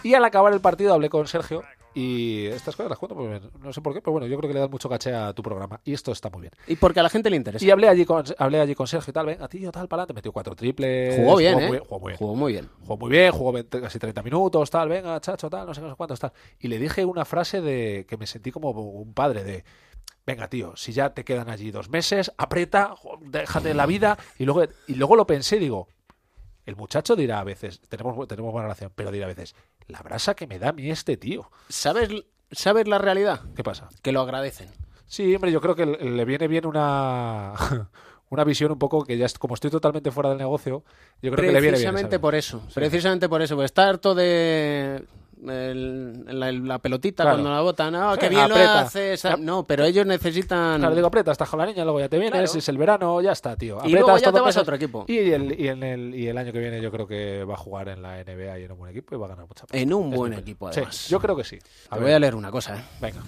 Y al acabar el partido hablé con Sergio y estas cosas las cuento, porque no sé por qué, pero bueno, yo creo que le dan mucho caché a tu programa y esto está muy bien. Y porque a la gente le interesa. Y hablé allí con, hablé allí con Sergio y tal, venga, tío, tal, para adelante, metió cuatro triples. Jugó bien, muy ¿eh? jugó muy bien. Jugó muy bien. Jugó muy bien, jugó 20 casi 30 minutos, tal, venga, chacho, tal, no sé, no sé cuántos, tal. Y le dije una frase de que me sentí como un padre de, venga, tío, si ya te quedan allí dos meses, aprieta, déjate la vida. Y luego, y luego lo pensé y digo, el muchacho dirá a veces, tenemos, tenemos buena relación, pero dirá a veces, la brasa que me da a mí este tío. ¿Sabes, ¿Sabes la realidad? ¿Qué pasa? Que lo agradecen. Sí, hombre, yo creo que le viene bien una, una visión un poco que ya, es- como estoy totalmente fuera del negocio, yo creo que le viene bien. Precisamente por eso. Precisamente por eso. Porque está harto de, el- la, la pelotita Claro. cuando la botan. No, Sí, que bien lo hace. esa- No, pero ellos necesitan. Claro, digo, aprieta, estás con la niña, luego ya te vienes, Claro. es el verano, ya está, tío. Y luego ya todo te vas a otro equipo. Y el, y, en el, y el año que viene yo creo que va a jugar en la NBA y en un buen equipo y va a ganar mucha. En un Es buen equipo, además. Sí, yo creo que sí. Te voy a leer una cosa, ¿eh? Venga.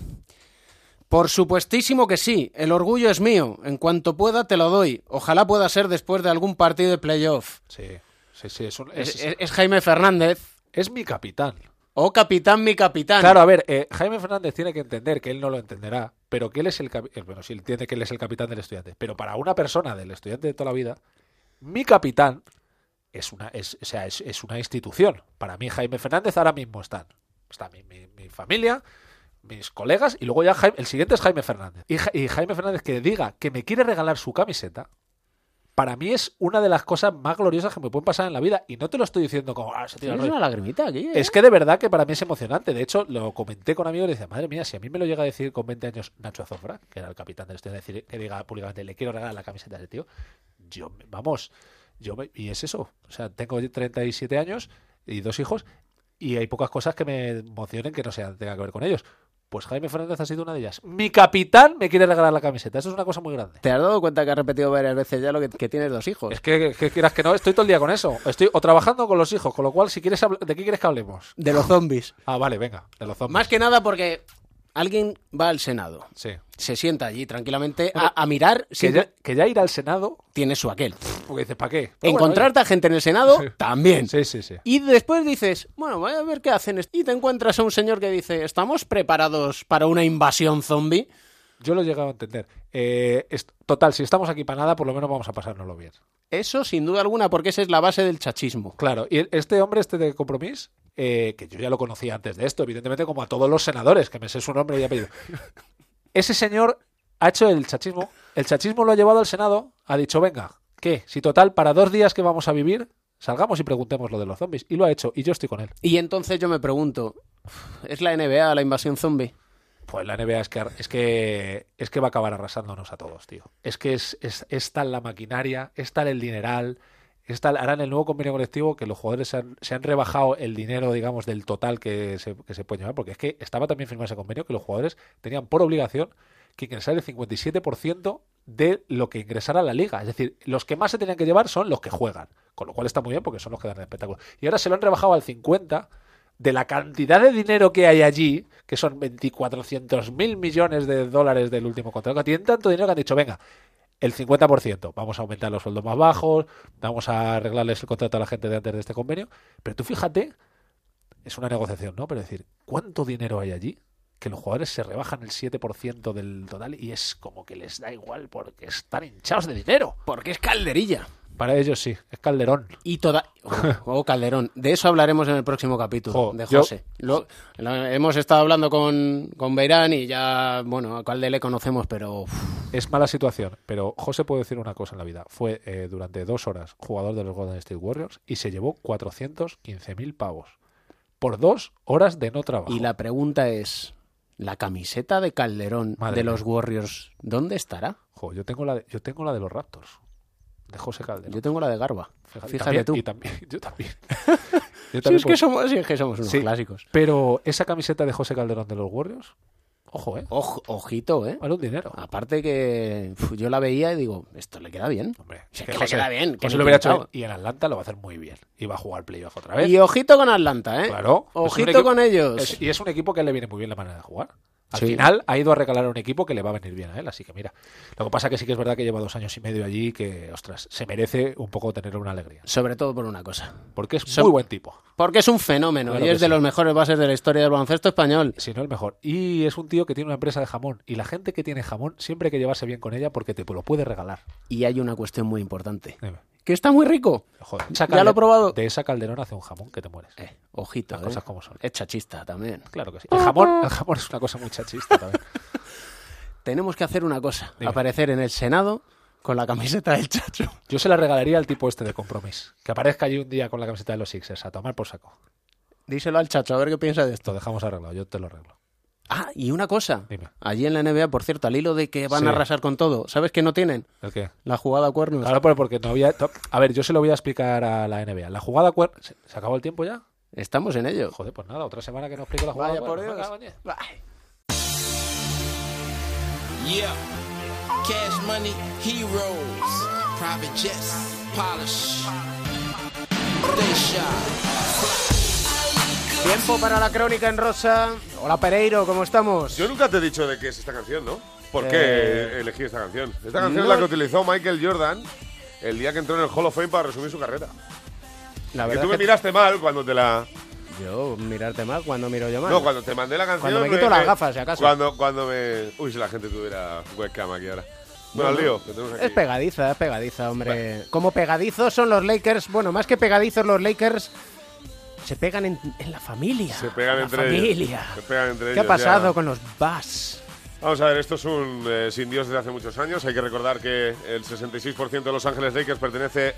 Por supuestísimo que sí. El orgullo es mío. En cuanto pueda, te lo doy. Ojalá pueda ser después de algún partido de playoff. Sí, sí, sí. Es, un- Es, es- es- es Jaime Fernández. es mi capitán. Oh, capitán, mi capitán. Claro, a ver, eh, Jaime Fernández tiene que entender que él no lo entenderá, pero que él es el capitán. Bueno, sí, entiende que él es el capitán del estudiante. Pero para una persona del estudiante de toda la vida, mi capitán es una, es, o sea, es, una institución. Para mí, Jaime Fernández ahora mismo están. Está mi, mi- mi familia, mis colegas, y luego ya Jaime- el siguiente es Jaime Fernández. Y, y Jaime Fernández que diga que me quiere regalar su camiseta, para mí es una de las cosas más gloriosas que me pueden pasar en la vida. Y no te lo estoy diciendo como, ah, se tira una lagrimita aquí, ¿eh? Es que de verdad que para mí es emocionante. De hecho, lo comenté con amigos y decía, madre mía, si a mí me lo llega a decir con 20 años Nacho Azofra, que era el capitán del estudio, decir que diga públicamente, le quiero regalar la camiseta a ese tío, yo, vamos, yo me- y es eso. O sea, tengo 37 años y dos hijos y hay pocas cosas que me emocionen que no sean, tengan que ver con ellos. Pues Jaime Fernández ha sido una de ellas. Mi capitán me quiere regalar la camiseta. Eso es una cosa muy grande. ¿Te has dado cuenta que has repetido varias veces ya lo que, que tienes dos hijos? Es que, que quieras que no, estoy todo el día con eso. Estoy o trabajando con los hijos, con lo cual, si quieres, ¿de qué quieres que hablemos? De los zombies. Ah, vale, venga, de los zombies. Más que nada porque alguien va al Senado. Sí. Se sienta allí tranquilamente Bueno, a, a mirar. Que siempre- ya, que ya ir al Senado, Tiene su aquel. porque dices, ¿para qué? Pero bueno, Encontrarte a gente en el Senado, también. Sí, sí, sí. Y después dices, bueno, voy a ver qué hacen. Y te encuentras a un señor que dice, ¿estamos preparados para una invasión zombie? Yo lo he llegado a entender. Eh, es- total, si estamos aquí para nada, por lo menos vamos a pasárnoslo bien. Eso sin duda alguna, porque esa es la base del chachismo. Claro, y este hombre, este de Compromís, eh, que yo ya lo conocía antes de esto, evidentemente como a todos los senadores, que me sé su nombre y apellido. Ese señor ha hecho el chachismo, el chachismo lo ha llevado al Senado, ha dicho, venga, ¿qué? Si total, para dos días que vamos a vivir, salgamos y preguntemos lo de los zombies. Y lo ha hecho, y yo estoy con él. Y entonces yo me pregunto, ¿es la NBA la invasión zombie? Pues la NBA es que, es que es que va a acabar arrasándonos a todos, tío. Es que es, es, es tal la maquinaria, es tal el dineral, es tal, harán el nuevo convenio colectivo que los jugadores se han, se han rebajado el dinero, digamos, del total que se, que se puede llevar, porque es que estaba también firmado ese convenio que los jugadores tenían por obligación que ingresar el 57% de lo que ingresara la liga. Es decir, los que más se tenían que llevar son los que juegan, con lo cual está muy bien porque son los que dan el espectáculo. Y ahora se lo han rebajado al 50% de la cantidad de dinero que hay allí, que son 2400 mil millones de dólares del último contrato, que tienen tanto dinero que han dicho, venga, el 50%, vamos a aumentar los sueldos más bajos, vamos a arreglarles el contrato a la gente de antes de este convenio, pero tú fíjate, es una negociación, ¿no? Pero decir, ¿cuánto dinero hay allí? Que los jugadores se rebajan el 7% del total y es como que les da igual porque están hinchados de dinero. Porque es calderilla. Para ellos sí, es Calderón. Y toda. Oh, oh, Calderón. De eso hablaremos en el próximo capítulo, de yo- José. Lo- lo- hemos estado hablando con, con Beirán y ya, bueno, a Calde le conocemos, pero. Es mala situación, pero José puede decir una cosa en la vida. Fue eh, durante dos horas jugador de los Golden State Warriors y se llevó 415.000 pavos por dos horas de no trabajo. Y la pregunta es: ¿la camiseta de Calderón Madre de mía. los Warriors, ¿dónde estará? Jo, yo tengo la de, yo tengo la de los Raptors, de José Calderón. Yo tengo la de Garba. Fíjate, tú. Y también, yo también. Yo Sí, también es que somos, sí, es que somos unos Sí, clásicos. Pero esa camiseta de José Calderón de los Warriors, ojo, ¿eh? Ojo- ojito, ¿eh? Vale un dinero. Aparte que yo la veía y digo, esto le queda bien. Hombre, Sí, es que que le queda bien. que lo hubiera hecho. Y en Atlanta lo va a hacer muy bien. Y va a jugar playoff otra vez. Y ojito con Atlanta, ¿eh? Claro. Ojito equipo- con ellos. es- y es un equipo que le viene muy bien la manera de jugar. Al Sí. final ha ido a regalar a un equipo que le va a venir bien a él, así que mira. Lo que pasa que sí que es verdad que lleva dos años y medio allí que, ostras, se merece un poco tener una alegría. Sobre todo por una cosa. Porque es muy buen tipo. Porque es un fenómeno Claro y es de sí. los mejores bases de la historia del baloncesto español. Si no el mejor. Y es un tío que tiene una empresa de jamón. Y la gente que tiene jamón siempre hay que llevarse bien con ella porque te lo puede regalar. Y hay una cuestión muy importante. Dime. Que está muy rico. Joder, Ya lo he probado. De esa calderón hace un jamón que te mueres. Eh, ojito, Las ¿eh? cosas como son. Es chachista también. Claro que sí. El jamón, el jamón es una cosa muy chachista también. Tenemos que hacer una cosa. Dime. Aparecer en el Senado con la camiseta del chacho. Yo se la regalaría al tipo este de compromiso. Que aparezca allí un día con la camiseta de los Sixers, a tomar por saco. Díselo al chacho, a ver qué piensa de esto. Lo dejamos arreglado, yo te lo arreglo. Ah, y una cosa. Dime. Allí en la NBA, por cierto, al hilo de que van Sí. a arrasar con todo, ¿sabes que no tienen? ¿El qué? La jugada a cuernos. Claro, pero porque no había... A ver, yo se lo voy a explicar a la NBA. La jugada... cuer- ¿Se, se acabó el tiempo ya? Estamos en ello. Joder, pues nada, otra semana que nos explique la jugada. Vaya por Dios. Yeah. Cash money, heroes, private jets, polish. Tiempo para la crónica en rosa. Hola Pereiro, ¿cómo estamos? Yo nunca te he dicho de qué es esta canción, ¿no? ¿Por Eh, qué elegí esta canción? Esta canción no- es la que utilizó Michael Jordan el día que entró en el Hall of Fame para resumir su carrera. La que verdad tú me es que- miraste mal cuando te la... Yo, mirarte mal cuando miro yo mal. No, cuando te mandé la canción... Cuando me quito las gafas, si acaso. Cuando, cuando me... Uy, si la gente tuviera webcam aquí ahora. Bueno, No, lío, no. que tenemos aquí. Es pegadiza, es pegadiza, hombre. Como pegadizos son los Lakers, bueno, más que pegadizos los Lakers se pegan en, en la familia. Se pegan la entre familia. ellos. Se pegan entre ¿Qué ellos. ha pasado ya. con los Bass? Vamos a ver, esto es un eh, sin Dios desde hace muchos años. Hay que recordar que el 66% de Los Ángeles Lakers pertenece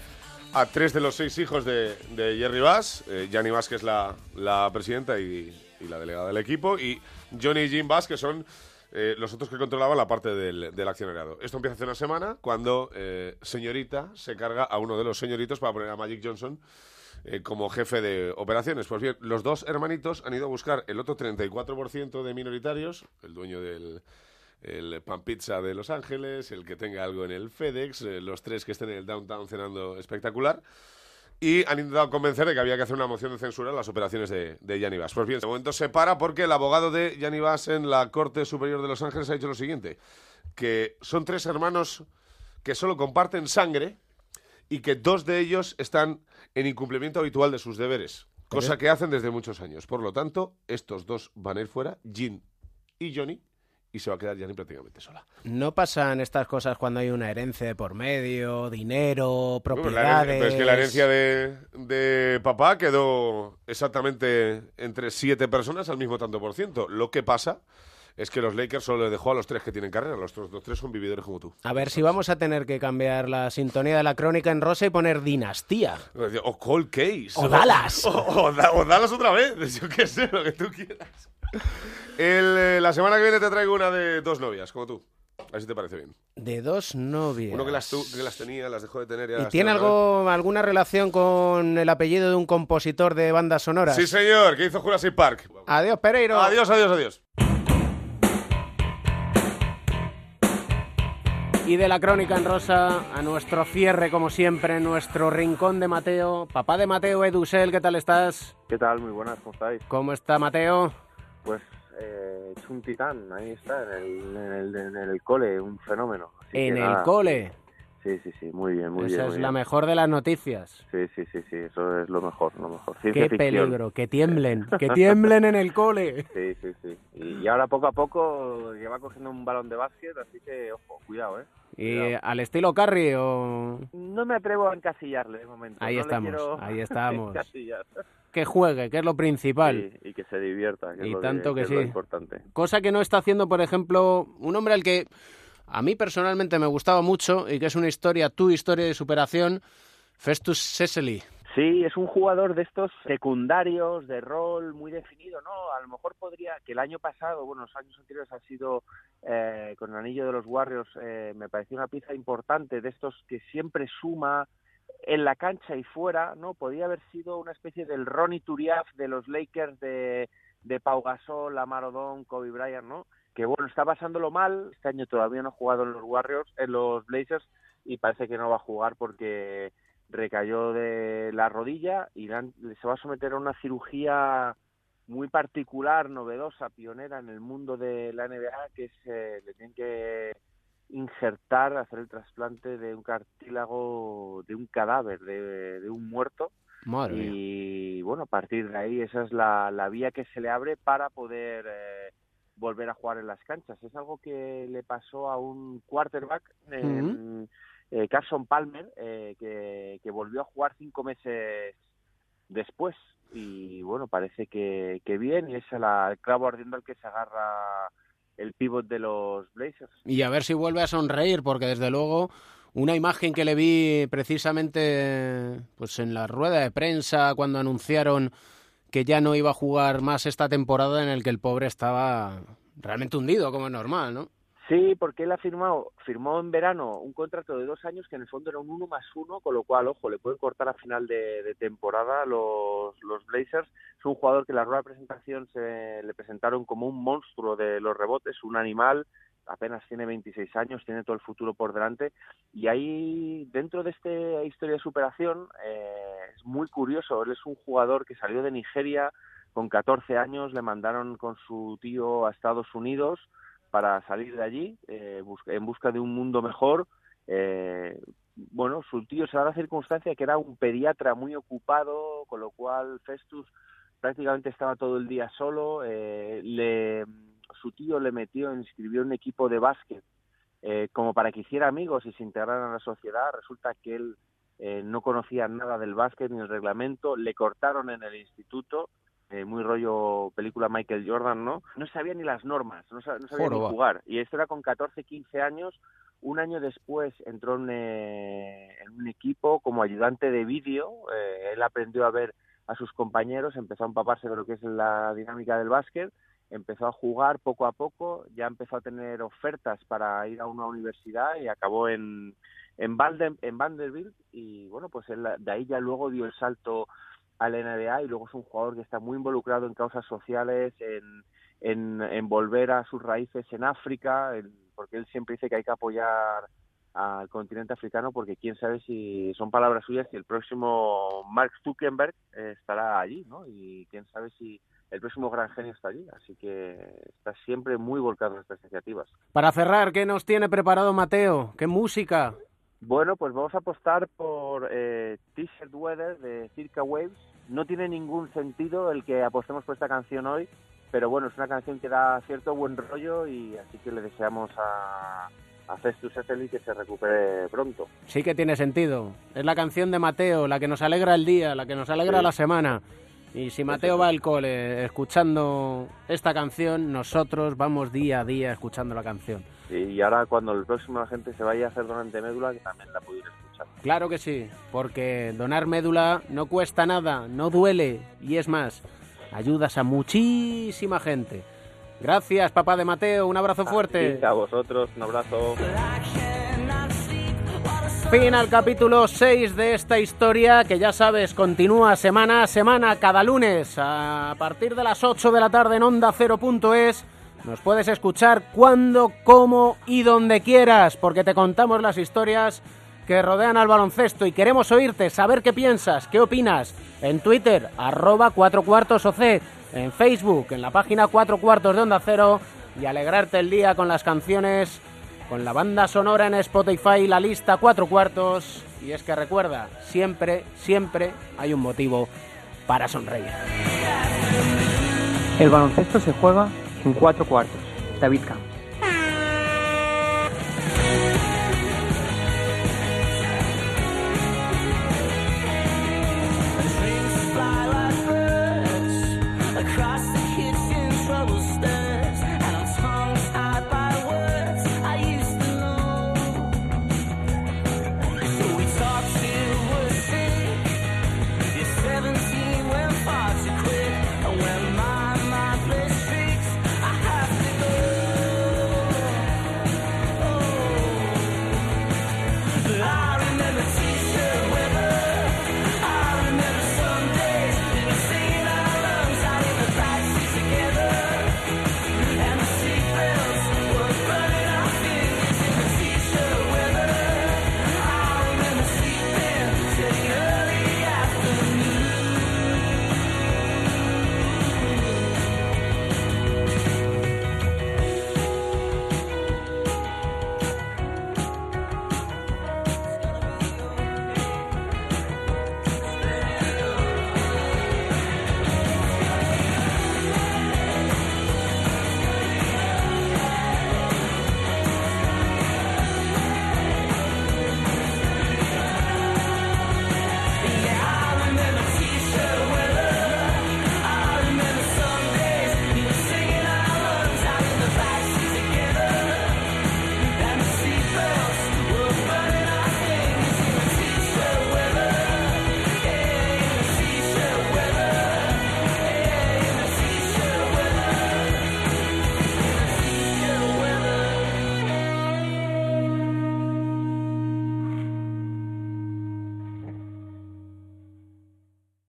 a tres de los seis hijos de, de Jerry Bass. Eh, Gianni que es la, la presidenta y, y la delegada del equipo, y Johnny y Jim Bass, que son eh, los otros que controlaban la parte del, del accionariado. Esto empieza hace una semana cuando eh, señorita se carga a uno de los señoritos para poner a Magic Johnson eh, como jefe de operaciones. Pues bien, los dos hermanitos han ido a buscar el otro 34% de minoritarios, el dueño del el Pan Pizza de Los Ángeles, el que tenga algo en el FedEx, eh, los tres que estén en el downtown cenando espectacular. Y han intentado convencer de que había que hacer una moción de censura en las operaciones de, de Gianni Bass. Pues bien, de momento se para porque el abogado de Bass en la Corte Superior de Los Ángeles ha dicho lo siguiente, que son tres hermanos que solo comparten sangre y que dos de ellos están en incumplimiento habitual de sus deberes, cosa que hacen desde muchos años. Por lo tanto, estos dos van a ir fuera, Jin y Johnny, y se va a quedar Gianni prácticamente sola. No pasan estas cosas cuando hay una herencia de por medio, dinero, Bueno, propiedades. pero es que la herencia de, de papá quedó exactamente entre siete personas al mismo tanto por ciento. Lo que pasa es que los Lakers solo le dejó a los tres que tienen carrera. Los otros los tres son vividores como tú. A ver si vamos a tener que cambiar la sintonía de la crónica en rosa y poner dinastía. O Cold Case. O Dallas. O, o o Dallas otra vez. Yo qué sé, lo que tú quieras. El, eh, la semana que viene te traigo una de dos novias, como tú. A ver si te parece bien. De dos novias. Uno que las, tu- que las tenía, las dejó de tener y ¿Y tiene algo, alguna relación con el apellido de un compositor de bandas sonoras? Sí, señor, que hizo Jurassic Park. Adiós, Pereiro. Adiós, adiós, adiós. Y de la crónica en rosa a nuestro cierre, como siempre, nuestro rincón de Mateo. Papá de Mateo, Edusel, ¿qué tal estás? ¿Qué tal? Muy buenas, ¿cómo estáis? ¿Cómo está Mateo? Pues eh, es un titán, ahí está, en el, en el, en el cole, un fenómeno. Así En que el nada. cole. Sí, sí, sí, muy bien, muy Esa bien. es muy la mejor de las noticias. Sí, sí, sí, sí, eso es lo mejor, lo mejor. Ciencia Qué ficción. peligro, que tiemblen, que tiemblen en el cole. Sí, sí, sí. Y, ahora poco a poco lleva cogiendo un balón de básquet, así que, ojo, cuidado, ¿eh? ¿Y Cuidado. al estilo Carry o...? No me atrevo a encasillarle de momento. Ahí no estamos, ahí estamos. Que juegue, que es lo principal. Sí, y que se divierta, que Y es lo tanto que es lo sí. importante. Cosa que no está haciendo, por ejemplo, un hombre al que a mí personalmente me gustaba mucho y que es una historia, tu historia de superación, Festus Cecily. Sí, es un jugador de estos secundarios, de rol muy definido, ¿no? A lo mejor podría, que el año pasado, bueno, los años anteriores ha sido eh, con el anillo de los Warriors, eh, me pareció una pieza importante de estos que siempre suma en la cancha y fuera, ¿no? Podía haber sido una especie del Ronnie Turiaf de los Lakers de, de Pau Gasol, Lamar Odom, Kobe Bryant, ¿no? Que bueno, está pasándolo mal, este año todavía no ha jugado en los Warriors, en los Blazers, y parece que no va a jugar porque recayó de la rodilla y se va a someter a una cirugía muy particular, novedosa, pionera en el mundo de la NBA, que es eh, le tienen que injertar, hacer el trasplante de un cartílago de un cadáver, de, de un muerto. Madre mía. y bueno, a partir de ahí esa es la, la vía que se le abre para poder eh, volver a jugar en las canchas. Es algo que le pasó a un quarterback, eh, Carson Palmer, eh, que, que volvió a jugar cinco meses después. Y bueno, parece que, que bien, y es la, el clavo ardiendo al que se agarra el pivot de los Blazers. Y a ver si vuelve a sonreír, porque desde luego una imagen que le vi precisamente pues en la rueda de prensa cuando anunciaron que ya no iba a jugar más esta temporada en el que el pobre estaba realmente hundido, como es normal, ¿no? Sí, porque él ha firmado, firmó en verano un contrato de dos años que en el fondo era un uno más uno, con lo cual, ojo, le pueden cortar a final de, temporada los, los Blazers. Es un jugador que en la rueda de presentación se le presentaron como un monstruo de los rebotes, un animal, apenas tiene 26 años, tiene todo el futuro por delante. Y ahí, dentro de esta historia de superación, eh, es muy curioso. Él es un jugador que salió de Nigeria con 14 años, le mandaron con su tío a Estados Unidos para salir de allí eh, en busca de un mundo mejor. Eh, bueno, su tío se da la circunstancia que era un pediatra muy ocupado, con lo cual Festus prácticamente estaba todo el día solo. Eh, le, su tío le metió, inscribió un equipo de básquet eh, como para que hiciera amigos y se integrara en la sociedad. Resulta que él eh, no conocía nada del básquet ni el reglamento, le cortaron en el instituto eh, muy rollo película Michael Jordan, ¿no? No sabía ni las normas, no, sa- no sabía ni jugar. Y esto era con 14, 15 años. Un año después entró en, eh, en un equipo como ayudante de vídeo. Eh, él aprendió a ver a sus compañeros, empezó a empaparse de lo que es la dinámica del básquet, empezó a jugar poco a poco, ya empezó a tener ofertas para ir a una universidad y acabó en, en, Valde- en Vanderbilt y bueno, pues él de ahí ya luego dio el salto al NBA y luego es un jugador que está muy involucrado en causas sociales, en, en, volver a sus raíces en África, porque él siempre dice que hay que apoyar al continente africano porque quién sabe si son palabras suyas si el próximo Mark Zuckerberg estará allí, ¿no? Y quién sabe si el próximo gran genio está allí, así que está siempre muy volcado en estas iniciativas. Para cerrar, ¿qué nos tiene preparado Mateo? ¿Qué música? Bueno, pues vamos a apostar por eh, T-shirt Weather de Circa Waves. No tiene ningún sentido el que apostemos por esta canción hoy, pero bueno, es una canción que da cierto buen rollo y así que le deseamos a, a Festus Efeli que se recupere pronto. Sí que tiene sentido. Es la canción de Mateo, la que nos alegra el día, la que nos alegra Sí. la semana. Y si Mateo va al cole escuchando esta canción, nosotros vamos día a día escuchando la canción. Y ahora cuando el próximo la gente se vaya a hacer donante médula, que también la pudiera escuchar. Claro que sí, porque donar médula no cuesta nada, no duele y es más, ayudas a muchísima gente. Gracias, papá de Mateo, un abrazo fuerte. Y a vosotros, un abrazo. Fin al capítulo 6 de esta historia que ya sabes continúa semana a semana cada lunes a partir de las 8 de la tarde en onda 0.es. Nos puedes escuchar cuando, cómo y donde quieras porque te contamos las historias que rodean al baloncesto y queremos oírte, saber qué piensas, qué opinas en Twitter, arroba 4 cuartos OC, en Facebook, en la página 4 cuartos de Onda Cero y alegrarte el día con las canciones con la banda sonora en Spotify, la lista cuatro cuartos. Y es que recuerda, siempre, siempre hay un motivo para sonreír. El baloncesto se juega en cuatro cuartos. David Camp.